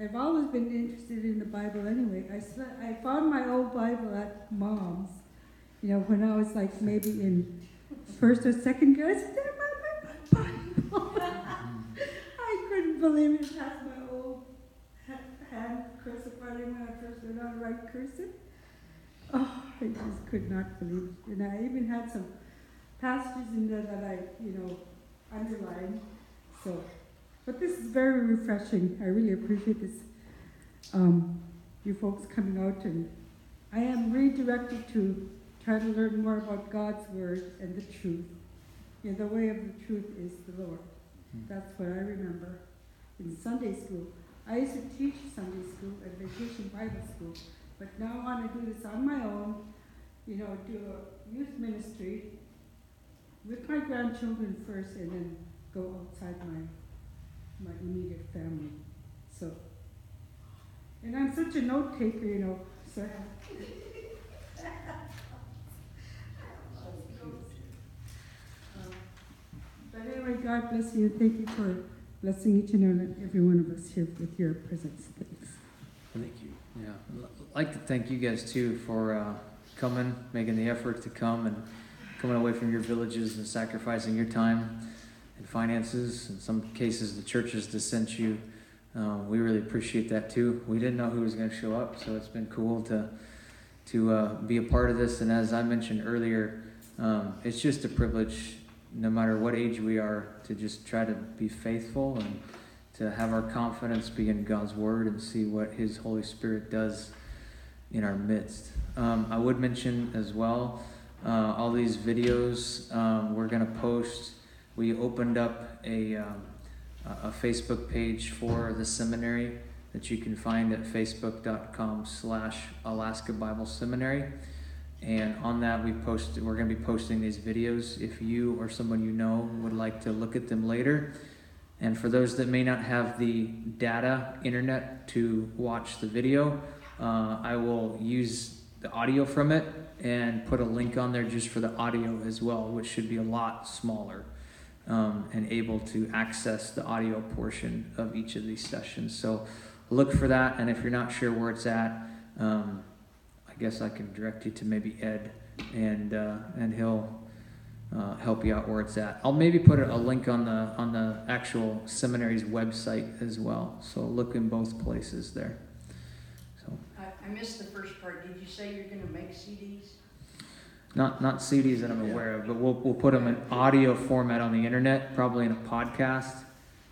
Speaker 7: I've always been interested in the Bible anyway. I, I found my old Bible at mom's, you know, when I was like maybe in first or second grade. I said, "There, my Bible. I couldn't believe it. That's my old ha- hand cursive writing when I first learned how to write cursive. Oh, I just could not believe it. And I even had some passages in there that I, you know, underlined. So, but this is very refreshing. I really appreciate this. Um, you folks coming out, and I am redirected to try to learn more about God's word and the truth. Know, the way of the truth is the Lord. Hmm. That's what I remember in Sunday school. I used to teach Sunday school at Vacation Bible School, but now I want to do this on my own, you know, do a youth ministry with my grandchildren first and then go outside my, my immediate family. So, and I'm such a note taker, you know, so. But anyway, God bless you. Thank you for blessing each and every one of us here with your presence. Thanks.
Speaker 2: Thank you. Yeah, I'd like to thank you guys too for uh, coming, making the effort to come and coming away from your villages and sacrificing your time and finances. In some cases, the churches that sent you. Uh, we really appreciate that too. We didn't know who was going to show up, so it's been cool to to uh, be a part of this. And as I mentioned earlier, um, it's just a privilege, no matter what age we are, to just try to be faithful and to have our confidence be in God's Word and see what His Holy Spirit does in our midst. Um, I would mention as well uh, all these videos um, we're going to post. We opened up a, um, a Facebook page for the seminary that you can find at facebook.com slash Alaska Bible Seminary. And on that, we post, we're going to be posting these videos. If you or someone you know would like to look at them later, And for those that may not have the data internet to watch the video, uh, I will use the audio from it and put a link on there just for the audio as well, which should be a lot smaller um, and able to access the audio portion of each of these sessions. So look for that, and if you're not sure where it's at, um, guess I can direct you to maybe Ed, and uh, and he'll uh, help you out where it's at. I'll maybe put a, a link on the on the actual seminary's website as well. So look in both places there. So
Speaker 6: I, I missed the first part. Did you say you're gonna make CDs?
Speaker 2: not not CDs that I'm aware of, but we'll we'll put them in audio format on the internet, probably in a podcast.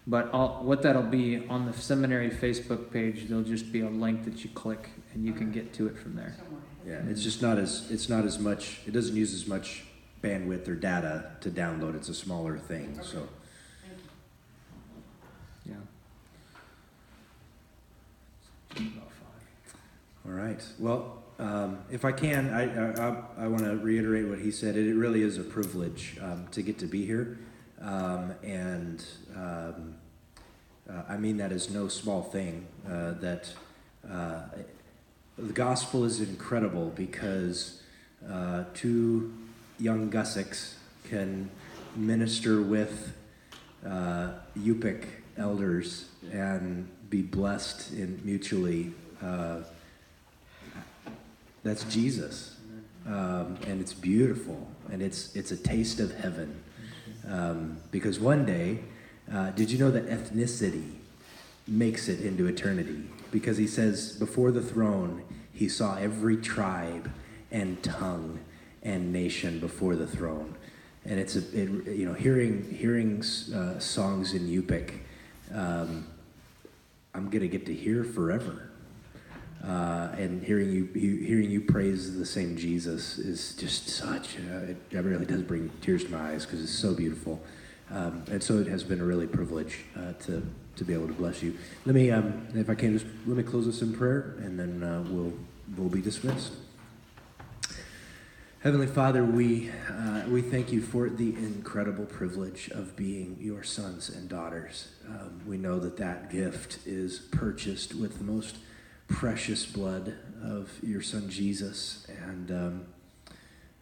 Speaker 2: But I'll, what that'll be on the seminary Facebook page, there'll just be a link that you click and you can get to it from there.
Speaker 1: Yeah, it's just not as, it's not as much, it doesn't use as much bandwidth or data to download. It's a smaller thing, so.
Speaker 2: Yeah.
Speaker 1: All right. Well, um, if I can, I, I, I, I want to reiterate what he said. It really is a privilege um, to get to be here. Um, and um, uh, I mean that is no small thing. Uh, that uh, the gospel is incredible because uh, two young Gussicks can minister with uh, Yupik elders and be blessed in mutually. Uh, that's Jesus, um, and it's beautiful, and it's it's a taste of heaven. Um, because one day, uh, did you know that ethnicity makes it into eternity? Because he says, before the throne, he saw every tribe and tongue and nation before the throne, and it's a it, you know hearing hearing uh, songs in Yupik. Um, I'm gonna get to hear forever. Uh, and hearing you, you hearing you praise the same Jesus is just such. Uh, it, it really does bring tears to my eyes because it's so beautiful, um, and so it has been a really privilege uh, to to be able to bless you. Let me, um, if I can, just let me close this in prayer, and then uh, we'll we'll be dismissed. Heavenly Father, we uh, we thank you for the incredible privilege of being your sons and daughters. Um, we know that that gift is purchased with the most precious blood of your son Jesus. And, um,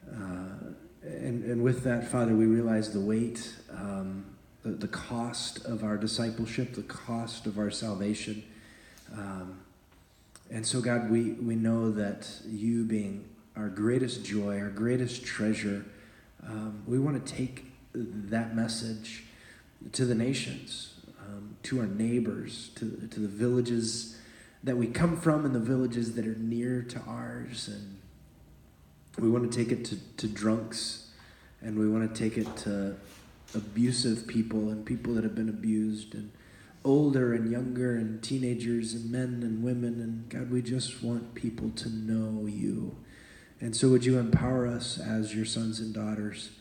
Speaker 1: uh, and, and with that, Father, we realize the weight, um, the, the cost of our discipleship, the cost of our salvation. Um, and so, God, we, we know that you being our greatest joy, our greatest treasure, um, we want to take that message to the nations, um, to our neighbors, to, to the villages that we come from and the villages that are near to ours. And we want to take it to, to drunks and we want to take it to abusive people and people that have been abused and older and younger and teenagers and men and women. And God, we just want people to know you. And so would you empower us as your sons and daughters?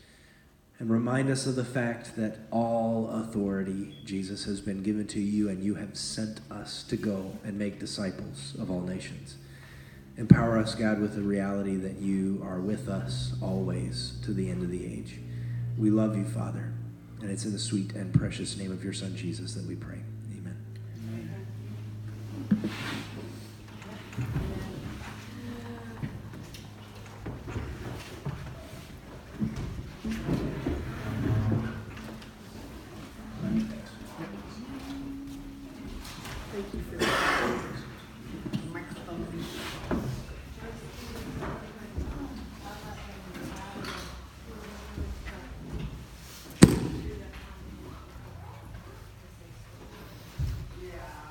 Speaker 1: and remind us of the fact that all authority, Jesus, has been given to you, and you have sent us to go and make disciples of all nations. Empower us, God, with the reality that you are with us always to the end of the age. We love you, Father, and it's in the sweet and precious name of your Son, Jesus, that we pray. Amen. Amen.